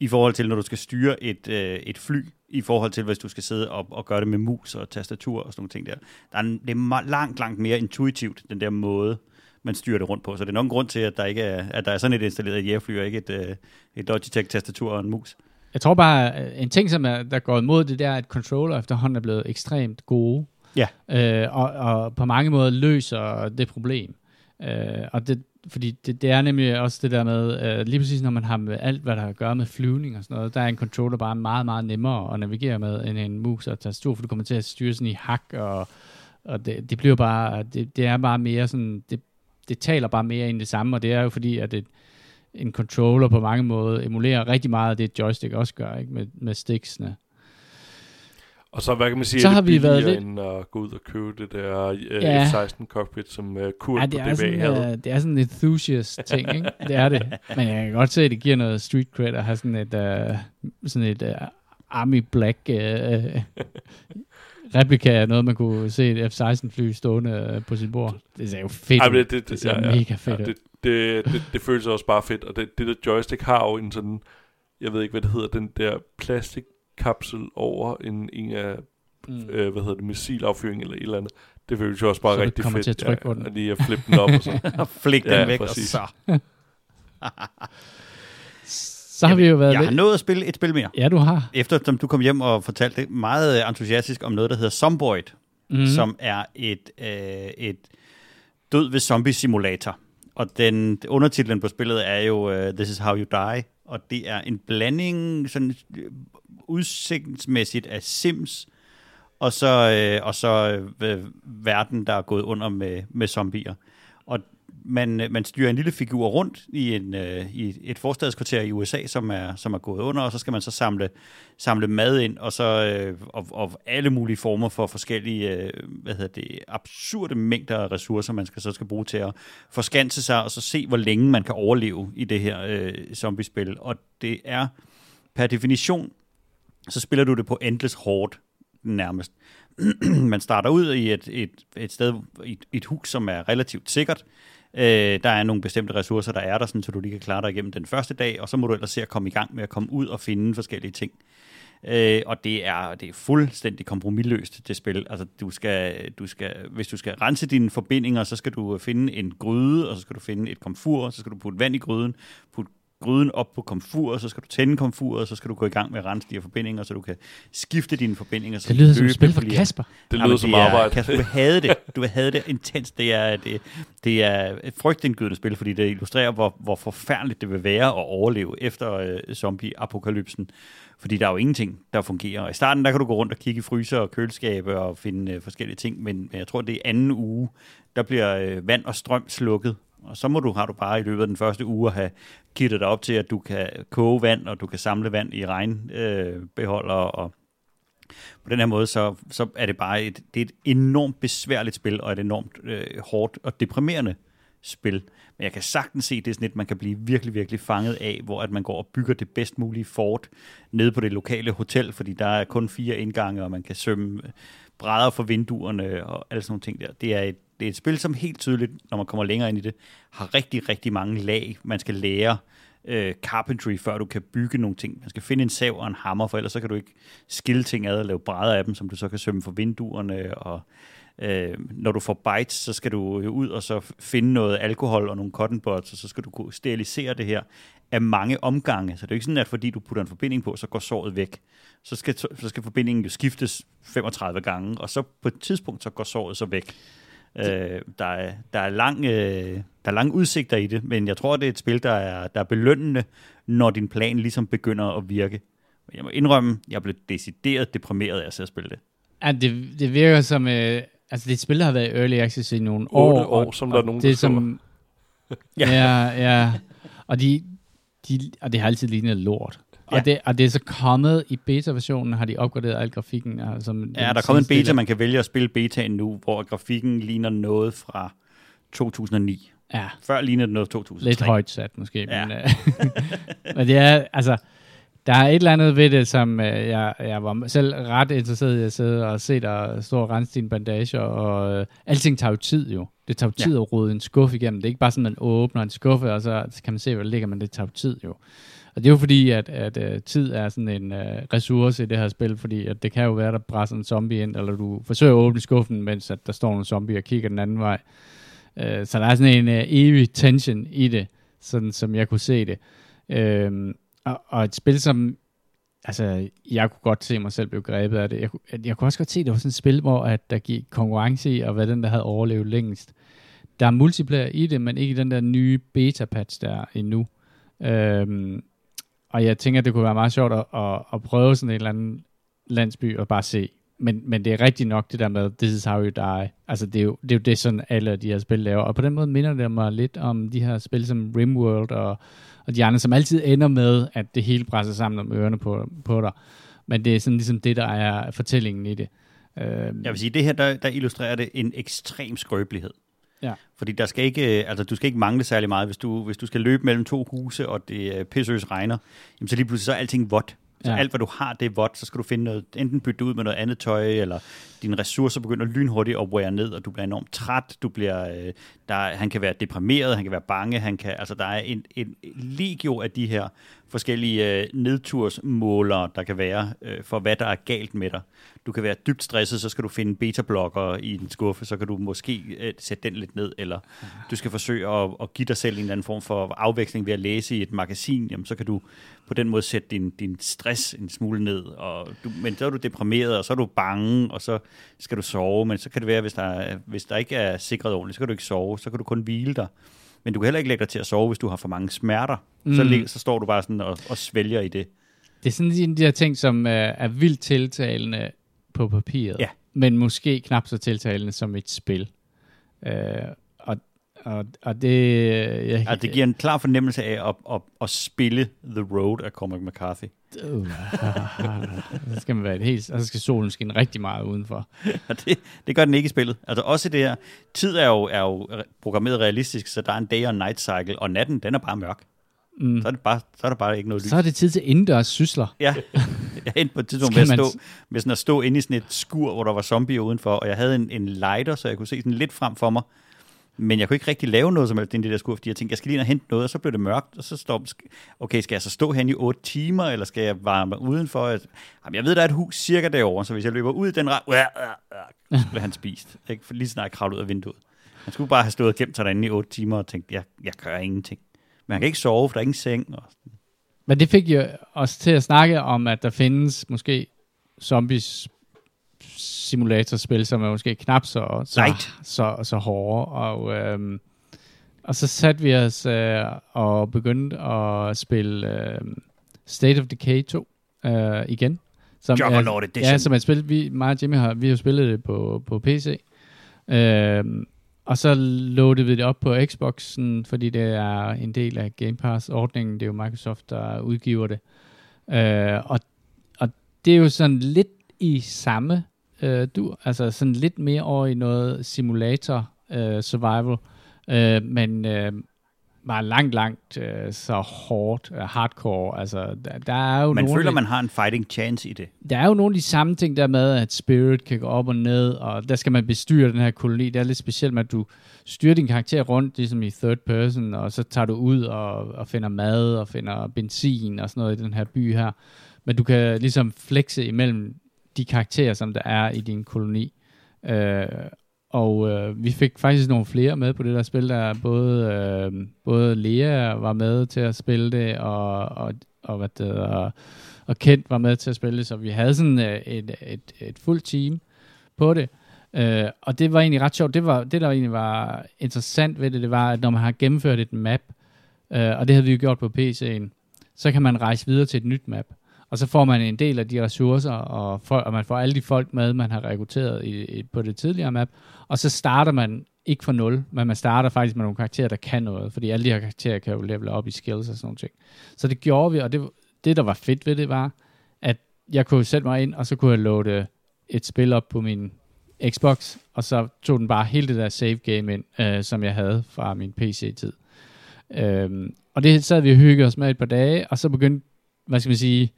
i forhold til, når du skal styre et, øh, et fly, i forhold til, hvis du skal sidde og, og gøre det med mus og tastatur og sådan nogle ting der. der er det er langt, langt mere intuitivt, den der måde, man styrer det rundt på. Så det er nok en grund til, at der, ikke er, at der er sådan et installeret jægerfly, og ikke et, øh, et Logitech-tastatur og en mus. Jeg tror bare, øh, en ting, som er, der går imod det, der, at controller efterhånden er blevet ekstremt gode. Ja. Øh, og, og på mange måder løser det problem. Øh, og det, fordi det, det er nemlig også det der med, øh, lige præcis når man har med alt, hvad der har at gøre med flyvning og sådan noget, der er en controller bare meget, meget nemmere at navigere med, end en mus og tastatur, for du kommer til at styre sådan i hak, og, og det, det bliver bare, det, det er bare mere sådan, det, det taler bare mere ind i det samme, og det er jo fordi, at det, en controller på mange måder emulerer rigtig meget af det, joystick også gør, ikke? Med, med sticksene. Og så, hvad kan man sige, Så er har det vi været lidt- end at gå ud og købe det der uh, Ja. F-16 cockpit, som uh, Kurt Ja, på det er, DBA sådan, havde. uh, det er sådan en enthusiast ting, ikke? Det er det. <laughs> Men jeg kan godt se, at det giver noget street cred at have sådan et, uh, sådan et uh, Army Black uh, replika af noget, man kunne se et F-16-fly stående uh, på sit bord. Det ser jo fedt ud. men det, det, Det ser ja, ja, mega fedt ja, det, det, det, det føles også bare fedt, og det, det der joystick har jo en sådan, jeg ved ikke, hvad det hedder, den der plastikkapsel over en, en af, Mm. øh, hvad hedder det, missilaffyring eller et eller andet. Det føles jo også bare Så rigtig kommer fedt. til at trykke på den. Og lige at flippe den op og så. <laughs> Og flik den Ja, væk, præcis. og så. Så har vi jo været Jeg har lidt... nået at spille et spil mere. Ja, du har. Efter som du kom hjem og fortalte meget entusiastisk om noget, der hedder Zomboid, Mm. mm. som er et, øh, et død ved zombie simulator. Og den undertitlen på spillet er jo uh, This is how you die. Og det er en blanding sådan øh, udsigtsmæssigt af Sims, og så, øh, og så øh, øh, verden, der er gået under med, med zombier. Og man, øh, man styrer en lille figur rundt i, en, øh, i et forstadskvarter i USA, som er, som er gået under, og så skal man så samle, samle mad ind, og så øh, og, og alle mulige former for forskellige, øh, hvad hedder det, absurde mængder af ressourcer, man skal så skal bruge til at forskanse sig, og så se, hvor længe man kan overleve i det her øh, zombiespil. Og det er per definition, så spiller du det på endless horde nærmest. <clears throat> man starter ud i et, et, et sted, et, et hus, som er relativt sikkert. Øh, der er nogle bestemte ressourcer, der er der, sådan, så du lige kan klare dig igennem den første dag, og så må du ellers se at komme i gang med at komme ud og finde forskellige ting. Øh, og det er, det er fuldstændig kompromilløst, det spil. Altså, du skal, du skal, hvis du skal rense dine forbindinger, så skal du finde en gryde, og så skal du finde et komfur, og så skal du putte vand i gryden, putte gryden op på komfur, og så skal du tænde komfuret, og så skal du gå i gang med at rense de her forbindinger, så du kan skifte dine forbindinger. så Det lyder som et spil for Kasper. Det Jamen, lyder som er, arbejde. Kasper, du have det. Du have det intens. Det er, det, det er et frygtindgydende spil, fordi det illustrerer, hvor, hvor forfærdeligt det vil være at overleve efter øh, zombie-apokalypsen. Fordi der er jo ingenting, der fungerer. Og I starten, der kan du gå rundt og kigge i fryser og køleskabe og finde øh, forskellige ting, men, men jeg tror, det er anden uge, der bliver øh, vand og strøm slukket. Og så må du, har du bare i løbet af den første uge at have kittet dig op til, at du kan koge vand, og du kan samle vand i regnbeholder, øh, beholder, og på den her måde, så, så er det bare et, det er et enormt besværligt spil, og et enormt øh, hårdt og deprimerende spil. Men jeg kan sagtens se, det er sådan et, man kan blive virkelig, virkelig fanget af, hvor at man går og bygger det bedst mulige fort nede på det lokale hotel, fordi der er kun fire indgange, og man kan sømme brædder for vinduerne og alle sådan nogle ting der. Det er et, det er et spil, som helt tydeligt, når man kommer længere ind i det, har rigtig, rigtig mange lag, man skal lære øh, carpentry, før du kan bygge nogle ting. Man skal finde en sav og en hammer, for ellers så kan du ikke skille ting ad og lave brædder af dem, som du så kan sømme for vinduerne. Og øh, når du får bites, så skal du ud og så finde noget alkohol og nogle cotton buds, og så skal du kunne sterilisere det her af mange omgange. Så det er ikke sådan, at fordi du putter en forbinding på, så går såret væk. Så skal, så skal forbindingen jo skiftes 35 gange, og så på et tidspunkt, så går såret så væk. Øh, der, er, der, er lang, øh, der er lange udsigter i det, men jeg tror, det er et spil, der er, der er belønnende, når din plan ligesom begynder at virke. Men jeg må indrømme, jeg blev decideret deprimeret af at og spille det. Ja, det, det virker som... Øh, altså, det spil har været i early access i nogle år. år, og- som der er og nogen, det der er som, Ja. <laughs> ja. ja, ja. Og, de, de, og det har altid lignet lort. Og, Ja. det, og det er så kommet i beta-versionen, har de opgraderet al grafikken. Altså, Ja, der er kommet en beta, del. man kan vælge at spille betaen nu, hvor grafikken ligner noget fra 2009. Ja, Før lignede det noget fra 2003. lidt højt sat måske. Ja. Men, øh, <laughs> men det er, altså, der er et eller andet ved det, som øh, jeg, jeg var selv ret interesseret i at sidde og se dig stå og rense dine bandager, og øh, alting tager jo tid jo. Det tager jo tid at rode en skuffe igennem. Det er ikke bare sådan, at man åbner en skuffe, og så kan man se, hvad der ligger, men det tager jo tid jo. Og det er jo fordi, at, at uh, tid er sådan en uh, ressource i det her spil, fordi at det kan jo være, der brænder en zombie ind, eller du forsøger at åbne skuffen, mens at der står en zombie og kigger den anden vej. Uh, så der er sådan en uh, evig tension i det, sådan som jeg kunne se det. Uh, og, og et spil, som altså, jeg kunne godt se mig selv blive grebet af det. Jeg, jeg, jeg kunne også godt se, at det var sådan et spil, hvor at der gik konkurrence i, og hvad den, der havde overlevet længst. Der er multiplayer i det, men ikke i den der nye beta-patch der endnu. Øhm, og jeg tænker, det kunne være meget sjovt at, at, at prøve sådan en eller anden landsby og bare se. Men, men det er rigtigt nok det der med, this is how you die. Altså det er jo det, er jo det sådan alle de her spil laver. Og på den måde minder det mig lidt om de her spil som Rimworld og, og de andre, som altid ender med, at det hele presser sammen om ørerne på, på dig. Men det er sådan ligesom det, der er fortællingen i det. Øh, Jeg vil sige, det her, der, der illustrerer det en ekstrem skrøbelighed. Ja. Fordi der skal ikke, øh, altså, du skal ikke mangle særlig meget. Hvis du, hvis du skal løbe mellem to huse, og det øh, pissøs regner, jamen, så lige pludselig så er alting vådt. Så Ja. alt, hvad du har, det er vådt. Så skal du finde noget, enten bytte ud med noget andet tøj, eller dine ressourcer begynder lynhurtigt at wear ned, og du bliver enormt træt. Du bliver, øh, der, han kan være deprimeret, han kan være bange, han kan, altså der er en, en legio af de her forskellige øh, nedtursmålere, der kan være øh, for, hvad der er galt med dig. Du kan være dybt stresset, så skal du finde beta-blokker i en skuffe, så kan du måske øh, sætte den lidt ned, eller du skal forsøge at, at give dig selv en eller anden form for afveksling ved at læse i et magasin, jamen, så kan du på den måde sætte din, din stress en smule ned, og du, men så er du deprimeret, og så er du bange, og så skal du sove, men så kan det være, hvis der, hvis der ikke er sikret ordentligt, så kan du ikke sove, så kan du kun hvile dig. Men du kan heller ikke lægge dig til at sove, hvis du har for mange smerter. Mm. Så, så står du bare sådan og, og svælger i det. Det er sådan en af de her ting, som øh, er vildt tiltalende på papiret, Ja. men måske knap så tiltalende som et spil. Øh, og, og, og det... Jeg, Altså, det giver en klar fornemmelse af at, at, at spille The Road af Cormac McCarthy. <laughs> Så skal man være et helt... Og så skal solen skinne rigtig meget udenfor. <laughs> Og det, det gør den ikke i spillet. Altså også det her, tid er jo, er jo programmeret realistisk, så der er en day og night cycle, og natten, den er bare mørk. Mm. Så er, det bare, så er der bare ikke noget lys. Så er det tid til indendørs sysler. <laughs> Ja, jeg endte på et tidspunkt med at, stå, med sådan at stå inde i sådan et skur, hvor der var zombier udenfor, og jeg havde en, en lighter, så jeg kunne se sådan lidt frem for mig. Men jeg kunne ikke rigtig lave noget som helst inde i det der skur, fordi jeg tænkte, jeg skal lige ind og hente noget, og så blev det mørkt, og så står okay, skal jeg så stå hen i 8 timer, eller skal jeg varme mig udenfor? Jamen, jeg ved, der er et hus cirka derovre, så hvis jeg løber ud i den ret, så bliver han spist. Ikke? For lige snart jeg kravlede ud af vinduet. Han skulle bare have stået og gemt sig derinde i 8 timer og tænkt, jeg, jeg gør ingenting. Men han kan ikke sove, for der er ingen seng. Og Men det fik jo os til at snakke om, at der findes måske zombies simulatorspil, som er måske knap så, så, Right. så, så hårde. Og, øhm, og så satte vi os øh, og begyndte at spille øh, State of Decay 2 øh, igen. Som Juggernaut er, Edition. Ja, som er et spil, vi, mig og Jimmy har, vi har spillet det på, på PC. Øhm, og så loadede vi det op på Xboxen, fordi det er en del af Game Pass-ordningen. Det er jo Microsoft, der udgiver det. Øh, og, og det er jo sådan lidt i samme øh, du, altså sådan lidt mere over i noget simulator øh, survival, øh, men øh, var langt, langt øh, så hårdt, øh, hardcore. Altså, der, der er jo man nogle føler, af- man har en fighting chance i det. der er jo nogle af de samme ting der med, at Spirit kan gå op og ned, og der skal man bestyre den her koloni. Det er lidt specielt med, at du styrer din karakter rundt, ligesom i third person, og så tager du ud og, og finder mad og finder benzin og sådan noget i den her by her. Men du kan ligesom flexe imellem de karakterer, som der er i din koloni. Øh, og øh, vi fik faktisk nogle flere med på det der spil, der både, øh, både Lea var med til at spille det, og, og, og hvad det hedder, og Kent var med til at spille det, så vi havde sådan øh, et, et, et fuldt team på det. Øh, og det var egentlig ret sjovt. Det, var, det, der egentlig var interessant ved det, det var, at når man har gennemført et map, øh, og det havde vi jo gjort på PC'en, så kan man rejse videre til et nyt map. Og så får man en del af de ressourcer, og, for, og man får alle de folk med, man har rekrutteret i, i, på det tidligere map. Og så starter man ikke fra nul, men man starter faktisk med nogle karakterer, der kan noget, fordi alle de her karakterer kan jo level op i skills og sådan noget. ting. Så det gjorde vi, og det, det der var fedt ved det var, at jeg kunne sætte mig ind, og så kunne jeg loade et spil op på min Xbox, og så tog den bare hele det der save game ind, øh, som jeg havde fra min PC-tid. Øhm, og det sad vi og hyggede os med et par dage, og så begyndte, hvad skal man sige,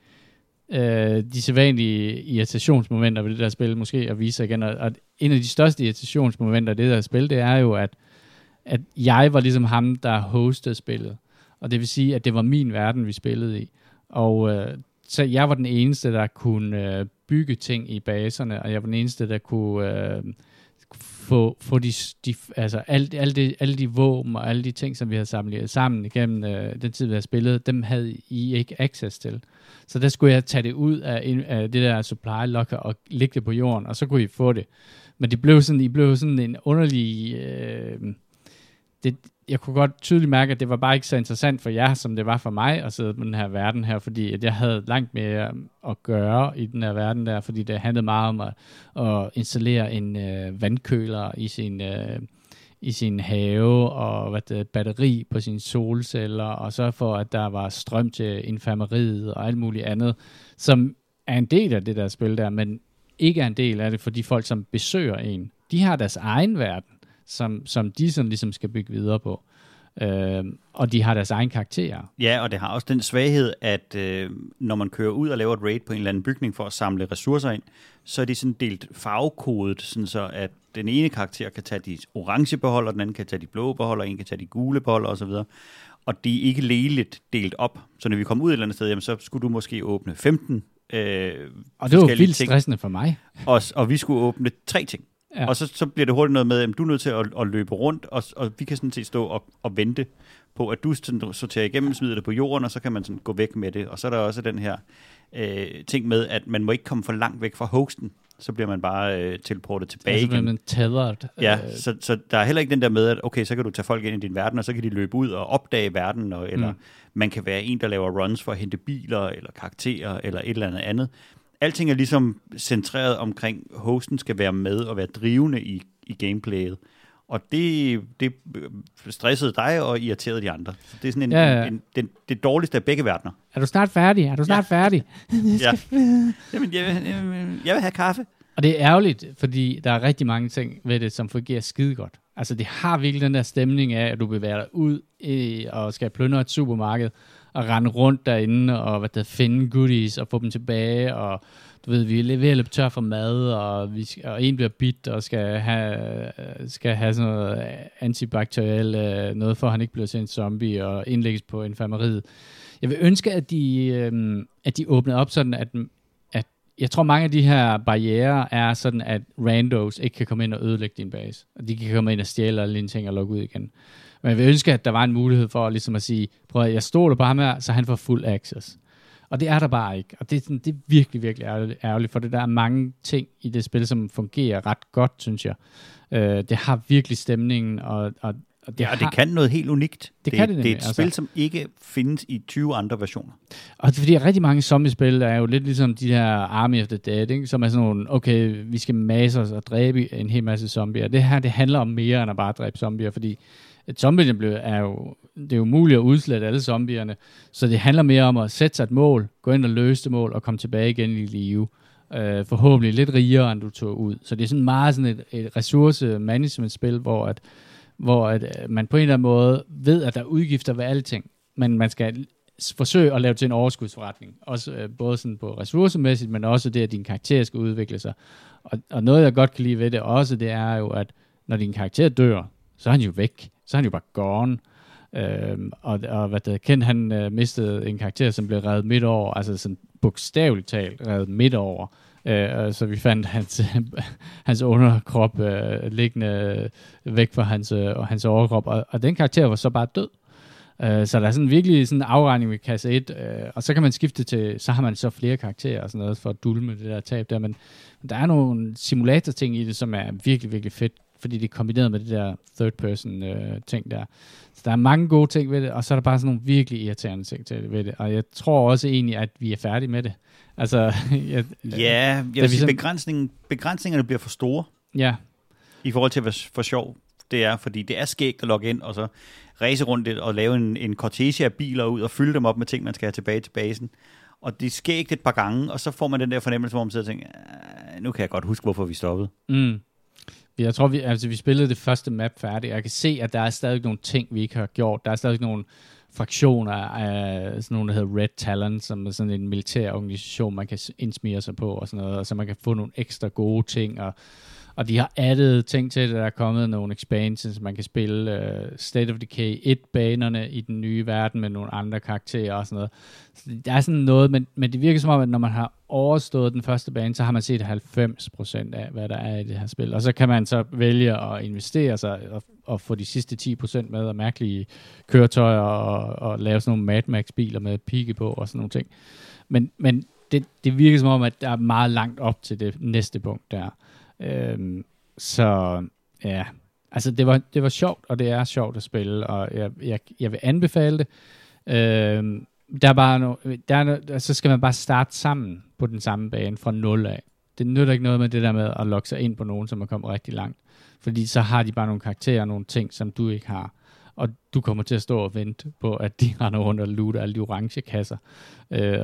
øh, de sædvanlige irritationsmomenter ved det der spil måske at vise sig igen. Og, og en af de største irritationsmomenter ved det der spil, det er jo, at, at jeg var ligesom ham, der hostede spillet. Og det vil sige, at det var min verden, vi spillede i. Og øh, så jeg var den eneste, der kunne øh, bygge ting i baserne, og jeg var den eneste, der kunne øh, få, få de, de, altså alt, alt det, alle de våben og alle de ting, som vi havde samlet sammen igennem øh, den tid, vi havde spillet, dem havde I ikke access til. Så der skulle jeg tage det ud af, af det der supply locker og lægge det på jorden, og så kunne I få det. Men det blev sådan, I blev sådan en underlig... Øh, det, jeg kunne godt tydeligt mærke, at det var bare ikke så interessant for jer, som det var for mig at sidde på den her verden her, fordi at jeg havde langt mere um, at gøre i den her verden der, fordi det handlede meget om at, at installere en øh, vandkøler i sin, øh, i sin have, og hvad det, batteri på sine solceller, og så for, at der var strøm til infirmeriet og alt muligt andet, som er en del af det der spil der, men ikke er en del af det for de folk, som besøger en. De har deres egen verden, som, som de sådan ligesom skal bygge videre på. Øh, og de har deres egen karakterer. Ja, og det har også den svaghed, at øh, når man kører ud og laver et raid på en eller anden bygning for at samle ressourcer ind, så er de sådan delt farvekodet, sådan så at den ene karakter kan tage de orange beholder, den anden kan tage de blå beholder, en kan tage de gule beholder osv. Og de er ikke lægeligt delt op. Så når vi kommer ud et eller andet sted, jamen, så skulle du måske åbne 15 øh, Og det var vildt ting, stressende for mig. og, og vi skulle åbne tre ting. Ja. Og så, så bliver det hurtigt noget med, at du er nødt til at, at løbe rundt, og, og vi kan sådan set stå og, og vente på, at du sådan sorterer igennem, smider det på jorden, og så kan man sådan gå væk med det. Og så er der også den her øh, ting med, at man må ikke komme for langt væk fra hosten, så bliver man bare øh, teleportet tilbage Altså, igen. tethered. Ja, Øh, så, så der er heller ikke den der med, at okay, så kan du tage folk ind i din verden, og så kan de løbe ud og opdage verden, og, eller mm. man kan være en, der laver runs for at hente biler, eller karakterer, eller et eller andet andet. Alting er ligesom centreret omkring, hosten skal være med og være drivende i, i gameplayet. Og det, det stressede dig og irriterede de andre. Så det er sådan en, Ja, ja. en, en, den, det dårligste af begge verdener. Er du snart færdig? Er du snart ja. færdig? <laughs> Ja. Jamen, jeg, vil- jeg, jeg vil have kaffe. Og det er ærgerligt, fordi der er rigtig mange ting ved det, som fungerer skide godt. Altså, det har virkelig den der stemning af, at du bevæger dig ud i, og skal plyndre et supermarked, at rende rundt derinde, og hvad der, finde goodies, og få dem tilbage, og du ved, vi er ved at løbe tør for mad, og, vi skal, og en bliver bit, og skal have, skal have sådan noget antibakteriel øh, noget, for at han ikke bliver til en zombie, og indlægges på infirmeriet. Jeg vil ønske, at de, øh, at de åbnede op sådan, at, at jeg tror, mange af de her barriere er sådan, at randos ikke kan komme ind og ødelægge din base. Og de kan komme ind og stjæle alle dine ting og lukke ud igen. Men jeg vil ønske, at der var en mulighed for ligesom at sige, prøv at jeg stoler på ham her, så han får fuld access. Og det er der bare ikke. Og det er, sådan, det er virkelig, virkelig ærgerligt, ærgerligt, for det der er mange ting i det spil, som fungerer ret godt, synes jeg. Øh, det har virkelig stemningen, og, og, og det, Ja, og har, det kan noget helt unikt. Det kan det det er nemlig, et altså. spil, som ikke findes i 20 andre versioner. Og det er fordi, rigtig mange zombiespil er jo lidt ligesom de her Army of the Dead, ikke? som er sådan nogle, okay, vi skal masse os og dræbe en hel masse zombier. Det her, det handler om mere end at bare dræbe zombier, fordi zombierne zombie blev, er jo, det er jo muligt at udslette alle zombierne, så det handler mere om at sætte sig et mål, gå ind og løse det mål, og komme tilbage igen i live. Øh, forhåbentlig lidt rigere, end du tog ud. Så det er sådan meget sådan et, et ressource-management-spil, hvor, at, hvor at, øh, man på en eller anden måde ved, at der er udgifter ved alting, men man skal forsøge at lave til en overskudsforretning. Også øh, både sådan på ressourcemæssigt, men også det, at din karakter skal udvikle sig. Og, og noget, jeg godt kan lide ved det også, det er jo, at når din karakter dør, så er han jo væk. Så er han jo bare gone. Øhm, og, og hvad det Ken, han øh, mistede en karakter, som blev reddet midt over, altså sådan bogstaveligt talt reddet midt over. Øh, så vi fandt hans, <laughs> hans underkrop øh, liggende væk fra hans, øh, og hans overkrop, og, og den karakter var så bare død. Øh, så der er sådan virkelig sådan en afregning ved kasse 1, øh, og så kan man skifte til, så har man så flere karakterer og sådan noget for at dulme det der tab der, men, men der er nogle simulator-ting i det, som er virkelig, virkelig fedt, fordi det er kombineret med det der third person øh, ting der. Så der er mange gode ting ved det, og så er der bare sådan nogle virkelig irriterende ting til ved det, og jeg tror også egentlig, at vi er færdige med det. Altså, <laughs> jeg, Ja, jeg vi vil sige, sådan- begrænsningen, begrænsningerne bliver for store ja, i forhold til, hvad for sjov det er, fordi det er skægt at logge ind og så race rundt lidt og lave en, en cortege af biler ud og fylde dem op med ting, man skal have tilbage til basen. Og det er skægt et par gange, og så får man den der fornemmelse, hvor man sidder og tænker, "Ah, nu kan jeg godt huske, hvorfor vi stoppede. Mm. Jeg tror, vi, altså, vi spillede det første map færdigt. Jeg kan se, at der er stadig nogle ting, vi ikke har gjort. Der er stadig nogle fraktioner af sådan nogle, der hedder Red Talon, som er sådan en militær organisation, man kan indsmire sig på og sådan noget, og så man kan få nogle ekstra gode ting, og, og de har addet ting til det. Der er kommet nogle expansions, man kan spille uh, State of Decay 1-banerne i den nye verden med nogle andre karakterer og sådan noget. Så der er sådan noget, men, men det virker som om, at når man har overstået den første bane, så har man set 90% af, hvad der er i det her spil. Og så kan man så vælge at investere sig og, og få de sidste 10% med og mærkelige køretøjer og, og lave sådan nogle Mad Max-biler med pigge på og sådan nogle ting. Men, men det, det virker som om, at der er meget langt op til det næste punkt der. Øhm, så ja, altså det var, det var sjovt, og det er sjovt at spille, og jeg, jeg, jeg vil anbefale det. Øhm, der er bare no, der er no, altså, så skal man bare starte sammen på den samme bane fra nul af. Det nytter ikke noget med det der med at logge sig ind på nogen, som er kommet rigtig langt. Fordi så har de bare nogle karakterer og nogle ting, som du ikke har. Og du kommer til at stå og vente på, at de render rundt og looter alle de orange kasser. Øh,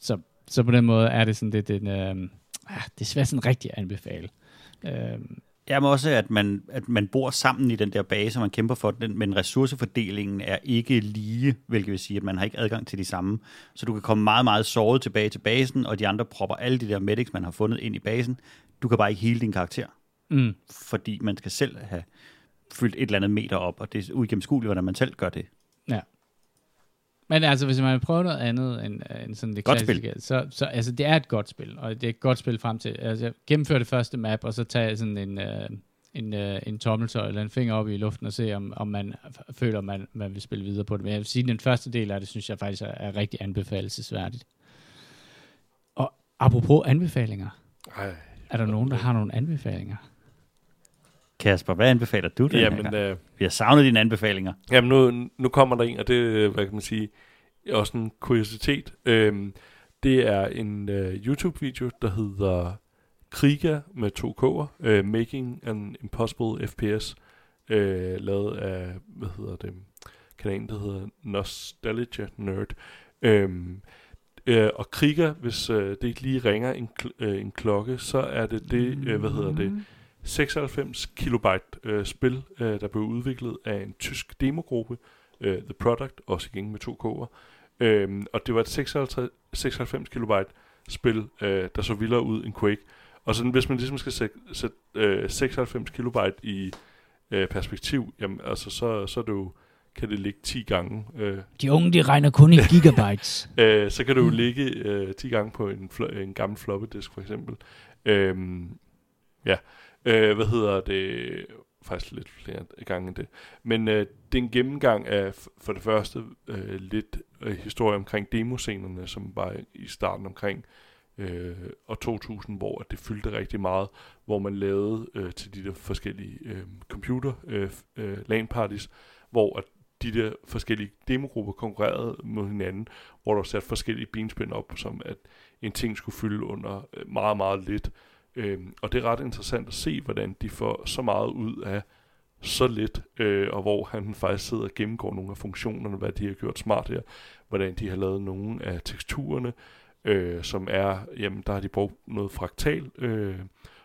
så så på den måde er det sådan lidt en, øh, ah, det er svært sådan rigtig at anbefale. Øh, Ja, men også, at man, at man bor sammen i den der base, og man kæmper for den, men ressourcefordelingen er ikke lige, hvilket vil sige, at man har ikke adgang til de samme. Så du kan komme meget, meget såret tilbage til basen, og de andre propper alle de der medics, man har fundet ind i basen. Du kan bare ikke hele din karakter, mm, fordi man skal selv have fyldt et eller andet meter op, og det er uigennemskueligt, hvordan man selv gør det. Men altså, hvis man vil prøve noget andet end, øh, end sådan det Godt klassiske, så, så altså, det er et godt spil, og det er et godt spil frem til, altså, gennemføre det første map, og så tage sådan en, øh, en, øh, en tommeltør eller en finger op i luften, og se, om, om man føler, man, man vil spille videre på det. Men jeg vil sige, at den første del af det, synes jeg faktisk er, er rigtig anbefalesværdigt. Og apropos anbefalinger, Ej, er der nogen, der har nogle anbefalinger? Kasper, hvad anbefaler du den her Jamen, gang? øh, Vi har savnet dine anbefalinger. Jamen, nu, nu kommer der en, og det øh, hvad kan man sige, er også en kuriositet. Øhm, det er en øh, YouTube-video, der hedder Kriga med to K'er, øh, Making an Impossible FPS, øh, lavet af, hvad hedder det, kanalen, der hedder Nostalgia Nerd. Øhm, øh, og Kriga, hvis øh, det ikke lige ringer en, kl- øh, en klokke, så er det det, øh, hvad hedder det, 96 kilobyte øh, spil, øh, der blev udviklet af en tysk demogruppe, øh, The Product, også igen med to K'er. Øhm, og det var et 56, 96 kilobyte spil, øh, der så vildere ud end Quake. Og sådan, hvis man ligesom skal sætte, sætte øh, 96 kilobyte i øh, perspektiv, jamen, altså, så, så er det jo, kan det ligge 10 gange. Øh, De unge, de regner kun i <laughs> gigabytes. øh, så kan det jo ligge øh, 10 gange på en, fl- en gammel floppy disk for eksempel. Øhm, ja, øh, hvad hedder det? Faktisk lidt flere gange end det. Men øh, det er en gennemgang af for det første øh, lidt øh, historie omkring demoscenerne, som var i starten omkring øh, og 2000, hvor det fyldte rigtig meget, hvor man lavede øh, til de der forskellige øh, computer øh, øh, LAN parties, hvor at de der forskellige demogrupper konkurrerede mod hinanden, hvor der var sat forskellige benspænd op, som at en ting skulle fylde under øh, meget, meget lidt. Øhm, og det er ret interessant at se, hvordan de får så meget ud af så lidt, øh, og hvor han faktisk sidder og gennemgår nogle af funktionerne, hvad de har gjort smart her, hvordan de har lavet nogle af teksturerne, øh, som er, jamen der har de brugt noget fraktal, øh,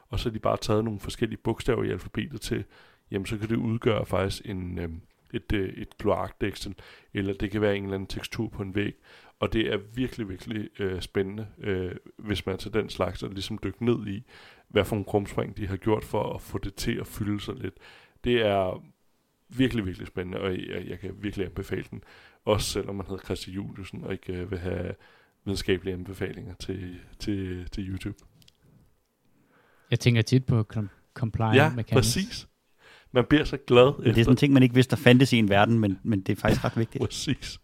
og så har de bare taget nogle forskellige bogstaver i alfabetet til, jamen så kan det udgøre faktisk en, øh, et, øh, et kloakdæksel, eller det kan være en eller anden tekstur på en væg, og det er virkelig, virkelig øh, spændende, øh, hvis man til den slags og ligesom dykke ned i, hvad for nogle krumspring de har gjort for at få det til at fylde sig lidt. Det er virkelig, virkelig spændende, og jeg, jeg kan virkelig anbefale den. Også selvom man hedder Christi Juliusen, og ikke øh, vil have videnskabelige anbefalinger til, til, til YouTube. Jeg tænker tit på com- compliant Ja, mechanics. præcis. Man bliver så glad Det er efter. sådan en ting, man ikke vidste, der fandtes i en verden, men, men det er faktisk ret vigtigt. Præcis.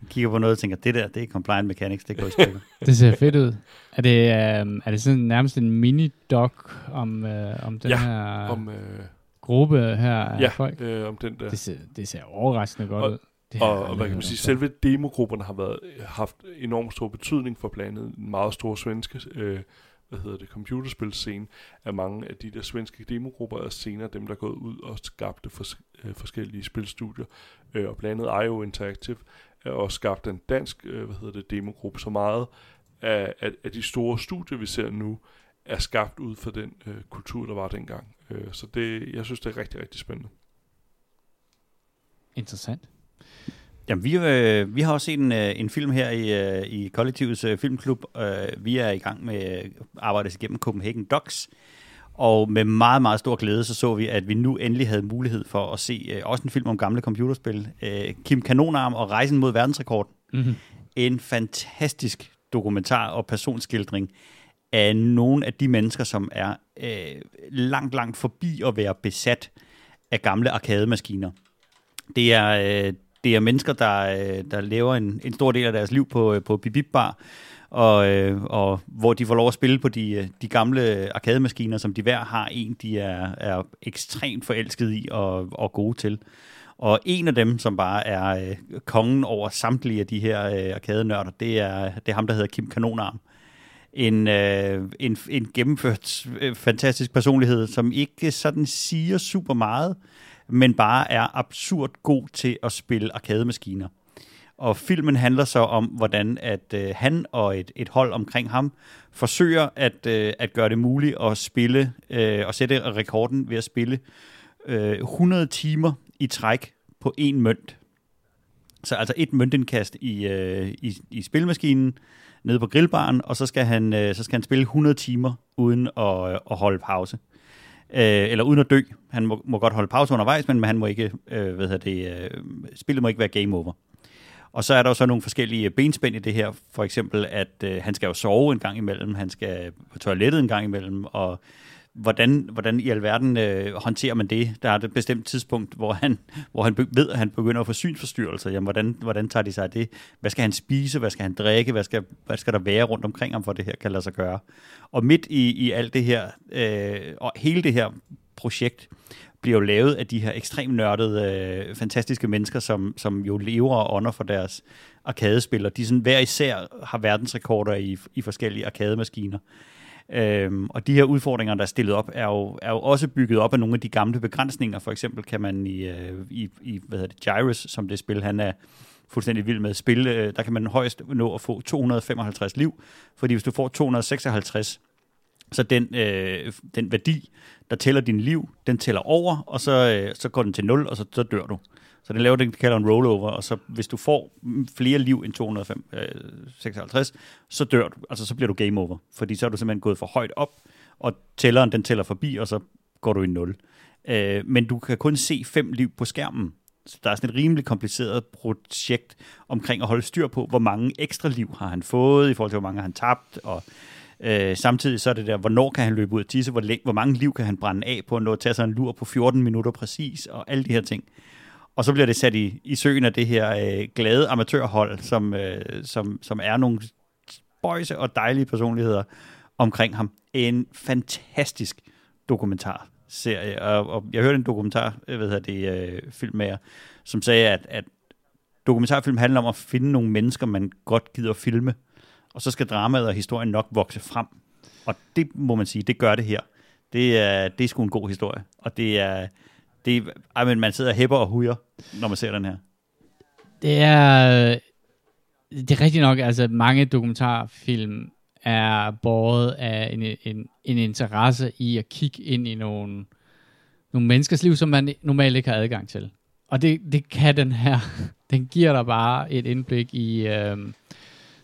Man kigger på noget og tænker, det der, det er compliant mechanics, det går i stykker. <laughs> Det ser fedt ud. Er det, øh, er det sådan nærmest en mini-doc om, øh, om den Ja, her Om, øh, gruppe her af ja, folk? øh, om den der. Det ser, det ser overraskende godt Og- ud. Det Og, og hvad kan man sige, selve demogrupperne har været, haft enormt stor betydning for blandt andet en meget stor svenske, øh, hvad hedder det, computerspilscene, at mange af de der svenske demogrupper er senere dem, der er gået ud og skabte fors- øh, forskellige spilstudier, øh, og blandt andet IO Interactive er også skabt en dansk, øh, hvad hedder det, demogruppe, så meget af, af, af de store studier, vi ser nu, er skabt ud fra den øh, kultur, der var dengang. Øh, så det, jeg synes, det er rigtig, rigtig spændende. Interessant. Jamen, vi, øh, vi har også set en, øh, en film her i, øh, i kollektivets øh, filmklub. Øh, vi er i gang med at arbejde os igennem Copenhagen Docs. Og med meget, meget stor glæde, så så vi, at vi nu endelig havde mulighed for at se øh, også en film om gamle computerspil. Øh, Kim Kanonarm og Rejsen mod verdensrekord. Mm-hmm. En fantastisk dokumentar og personskildring af nogle af de mennesker, som er øh, langt, langt forbi at være besat af gamle arkademaskiner. Det er, øh, det er mennesker, der, øh, der lever en, en stor del af deres liv på, øh, på Bibib Bar, og, øh, og hvor de får lov at spille på de, de gamle arkademaskiner, som de hver har en, de er, er ekstremt forelsket i og, og gode til. Og en af dem, som bare er øh, kongen over samtlige af de her øh, arkadenørder, det er, det er ham, der hedder Kim Kanonarm. En, øh, en, en gennemført øh, fantastisk personlighed, som ikke sådan siger super meget, men bare er absurd god til at spille arkademaskiner. Og filmen handler så om, hvordan at øh, han og et, et hold omkring ham forsøger at, øh, at gøre det muligt at spille, øh, og sætte rekorden ved at spille øh, 100 timer i træk på én mønt. Så altså et møntindkast i, øh, i, i spilmaskinen nede på grillbaren, og så skal han, øh, så skal han spille 100 timer uden at, øh, at holde pause. Øh, Øh, eller uden at dø. Han må, må godt holde pause undervejs, men han må ikke, øh, hvad det, øh, spillet må ikke være game over. Og så er der jo så nogle forskellige benspænd i det her. For eksempel, at øh, han skal jo sove en gang imellem, han skal på toilettet en gang imellem, og hvordan, hvordan i alverden øh, håndterer man det? Der er et bestemt tidspunkt, hvor han, hvor han ved, at han begynder at få synsforstyrrelser. Jamen, hvordan, hvordan tager de sig af det? Hvad skal han spise? Hvad skal han drikke? Hvad skal, hvad skal der være rundt omkring ham, for det her kan lade sig gøre? Og midt i, i alt det her, øh, og hele det her projekt, bliver jo lavet af de her ekstremt nørdede, øh, fantastiske mennesker, som, som jo lever og ånder for deres arkadespil, og de sådan hver især har verdensrekorder i, i forskellige arkademaskiner. Øhm, og de her udfordringer, der er stillet op, er jo, er jo også bygget op af nogle af de gamle begrænsninger. For eksempel kan man i, øh, i, i hvad hedder det, Gyrus, som det spil, han er fuldstændig vild med spil, øh, der kan man højst nå at få 255 liv, fordi hvis du får 256, så den, øh, den værdi, der tæller din liv, den tæller over, og så, øh, så går den til 0, og så, så dør du. Så den laver det, de kalder en rollover, og så hvis du får flere liv end 256, øh, så dør du, altså så bliver du game over, fordi så er du simpelthen gået for højt op, og tælleren den tæller forbi, og så går du i 0. Øh, men du kan kun se fem liv på skærmen, så der er sådan et rimelig kompliceret projekt omkring at holde styr på, hvor mange ekstra liv har han fået, i forhold til, hvor mange har han tabt, og Øh, samtidig så er det der, hvornår kan han løbe ud af tisse, hvor, hvor mange liv kan han brænde af på, at tage sig en lur på 14 minutter præcis, og alle de her ting. Og så bliver det sat i, i søen af det her øh, glade amatørhold, som, øh, som, som er nogle spøjse og dejlige personligheder omkring ham. En fantastisk dokumentarserie. Og, og jeg hørte en dokumentar, øh, jeg ved det, øh, film med jer, som sagde, at, at dokumentarfilm handler om at finde nogle mennesker, man godt gider at filme, og så skal dramaet og historien nok vokse frem. Og det må man sige, det gør det her. Det er, det er sgu en god historie. Og det er, det, ej, men man sidder og hæpper og hujer, når man ser den her. Det er, det er rigtigt nok, altså mange dokumentarfilm er båret af en, en, en interesse i at kigge ind i nogle, nogle menneskers liv, som man normalt ikke har adgang til. Og det, det kan den her. <laughs> Den giver dig bare et indblik i, øh,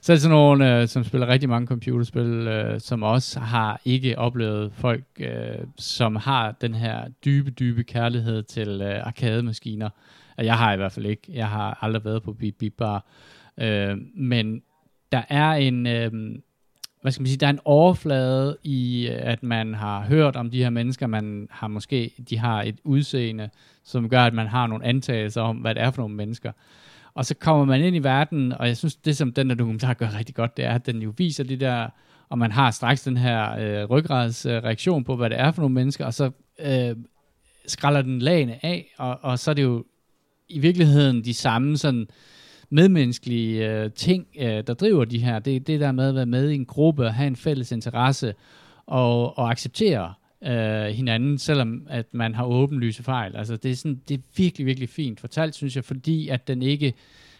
så er det sådan nogle, øh, som spiller rigtig mange computerspil, øh, som også har ikke oplevet folk, øh, som har den her dybe, dybe kærlighed til øh, arkademaskiner. Jeg har i hvert fald ikke. Jeg har aldrig været på Beep Beep Bar. Øh, men der er en... Øh, hvad skal man sige, der er en overflade i, øh, at man har hørt om de her mennesker, man har måske, de har et udseende, som gør, at man har nogle antagelser om, hvad det er for nogle mennesker. Og så kommer man ind i verden, og jeg synes, det som den der dokumentar gør rigtig godt, det er, at den jo viser det der, og man har straks den her øh, ryggradsreaktion øh, på, hvad det er for nogle mennesker, og så øh, skralder den lagene af, og, og så er det jo i virkeligheden de samme sådan medmenneskelige øh, ting, øh, der driver de her. Det er det der med at være med i en gruppe, have en fælles interesse, og, og acceptere øh, hinanden, selvom at man har åbenlyse fejl. Altså det er, sådan, det er virkelig, virkelig fint fortalt, synes jeg, fordi at den ikke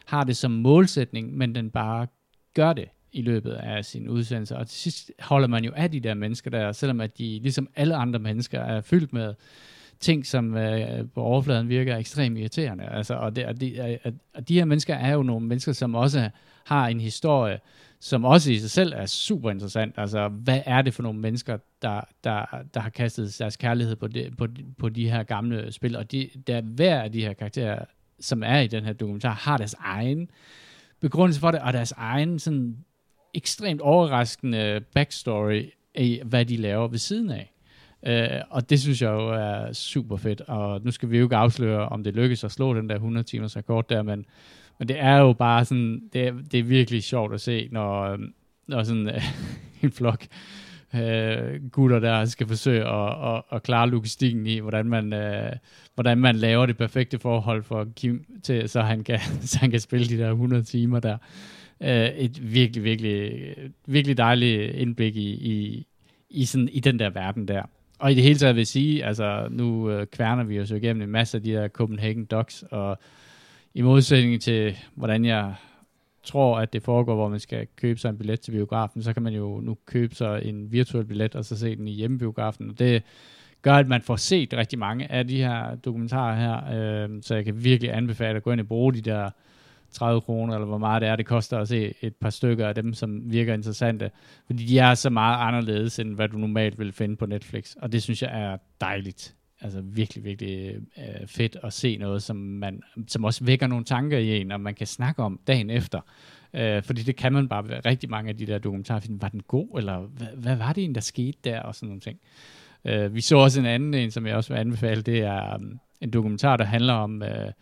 har det som målsætning, men den bare gør det i løbet af sin udsendelse. Og til sidst holder man jo af de der mennesker der, selvom at de, ligesom alle andre mennesker, er fyldt med ting, som øh, på overfladen virker ekstremt irriterende. Altså, og, det, og, de, og de her mennesker er jo nogle mennesker, som også har en historie, som også i sig selv er super interessant. Altså, hvad er det for nogle mennesker, der, der, der har kastet deres kærlighed på, de, på, på de her gamle spil? Og de, der hver af de her karakterer, som er i den her dokumentar, har deres egen begrundelse for det, og deres egen sådan ekstremt overraskende backstory i, hvad de laver ved siden af. Uh, og det synes jeg jo er super fedt, og nu skal vi jo ikke afsløre, om det lykkes at slå den der 100 timers rekord der, men men det er jo bare sådan, det er, det er virkelig sjovt at se, når, når sådan øh, <laughs> en flok øh, gutter der skal forsøge at, at, at klare logistikken i, hvordan man, øh, hvordan man laver det perfekte forhold for Kim, til, så, han kan, <laughs> så han kan spille de der 100 timer der. Øh, et virkelig, virkelig, virkelig dejligt indblik i, i, i, sådan, i den der verden der. Og i det hele taget vil jeg sige, altså nu øh, kværner vi os jo igennem en masse af de der Copenhagen Docs, og i modsætning til, hvordan jeg tror, at det foregår, hvor man skal købe sig en billet til biografen, så kan man jo nu købe sig en virtuel billet, og så se den i hjemmebiografen. Og det gør, at man får set rigtig mange af de her dokumentarer her, øh, så jeg kan virkelig anbefale at gå ind og bruge de der 30 kroner, eller hvor meget det er, det koster at se et par stykker af dem, som virker interessante. Fordi de er så meget anderledes, end hvad du normalt vil finde på Netflix. Og det synes jeg er dejligt. Altså virkelig, virkelig øh, fedt at se noget, som, man, som også vækker nogle tanker i en, og man kan snakke om dagen efter. Øh, fordi det kan man bare rigtig mange af de der dokumentarfilm. Var den god, eller hvad, hvad var det en, der skete der, og sådan nogle ting. Øh, vi så også en anden en, som jeg også vil anbefale, det er um, en dokumentar, der handler om... Øh,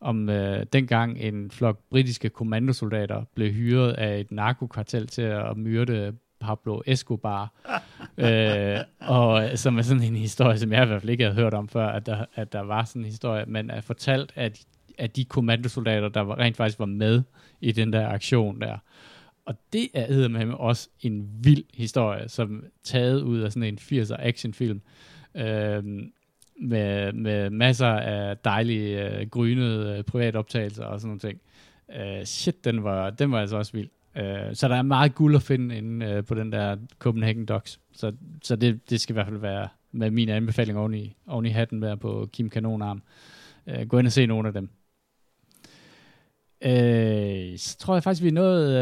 om øh, dengang en flok britiske kommandosoldater blev hyret af et narkokartel til at myrde Pablo Escobar, <laughs> øh, og som er sådan en historie, som jeg i hvert fald ikke havde hørt om før, at der, at der var sådan en historie, men er fortalt af de, af de kommandosoldater, der var, rent faktisk var med i den der aktion der. Og det er med også en vild historie, som taget ud af sådan en 80'er actionfilm. Øh, med, med masser af dejlige øh, grynede øh, privatoptagelser og sådan nogle ting. Øh, shit, den var, den var altså også vild. Øh, så der er meget guld at finde inde øh, på den der Copenhagen Docs. Så, så det, det skal i hvert fald være med min anbefaling oven i, oven i hatten være på Kim Kanonarm. Øh, gå ind og se nogle af dem. Øh, så tror jeg faktisk, vi er nået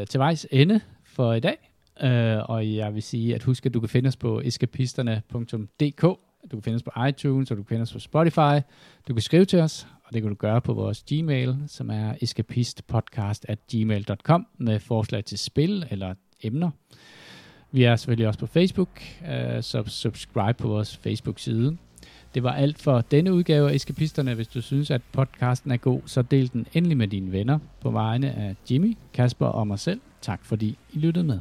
øh, til vejs ende for i dag. Øh, og jeg vil sige, at husk, at du kan finde os på eskapisterne.dk du kan finde os på iTunes, og du kan finde os på Spotify. Du kan skrive til os, og det kan du gøre på vores Gmail, som er escapistpodcast.gmail.com med forslag til spil eller emner. Vi er selvfølgelig også på Facebook, øh, så subscribe på vores Facebook-side. Det var alt for denne udgave af Eskapisterne. Hvis du synes, at podcasten er god, så del den endelig med dine venner på vegne af Jimmy, Kasper og mig selv. Tak fordi I lyttede med.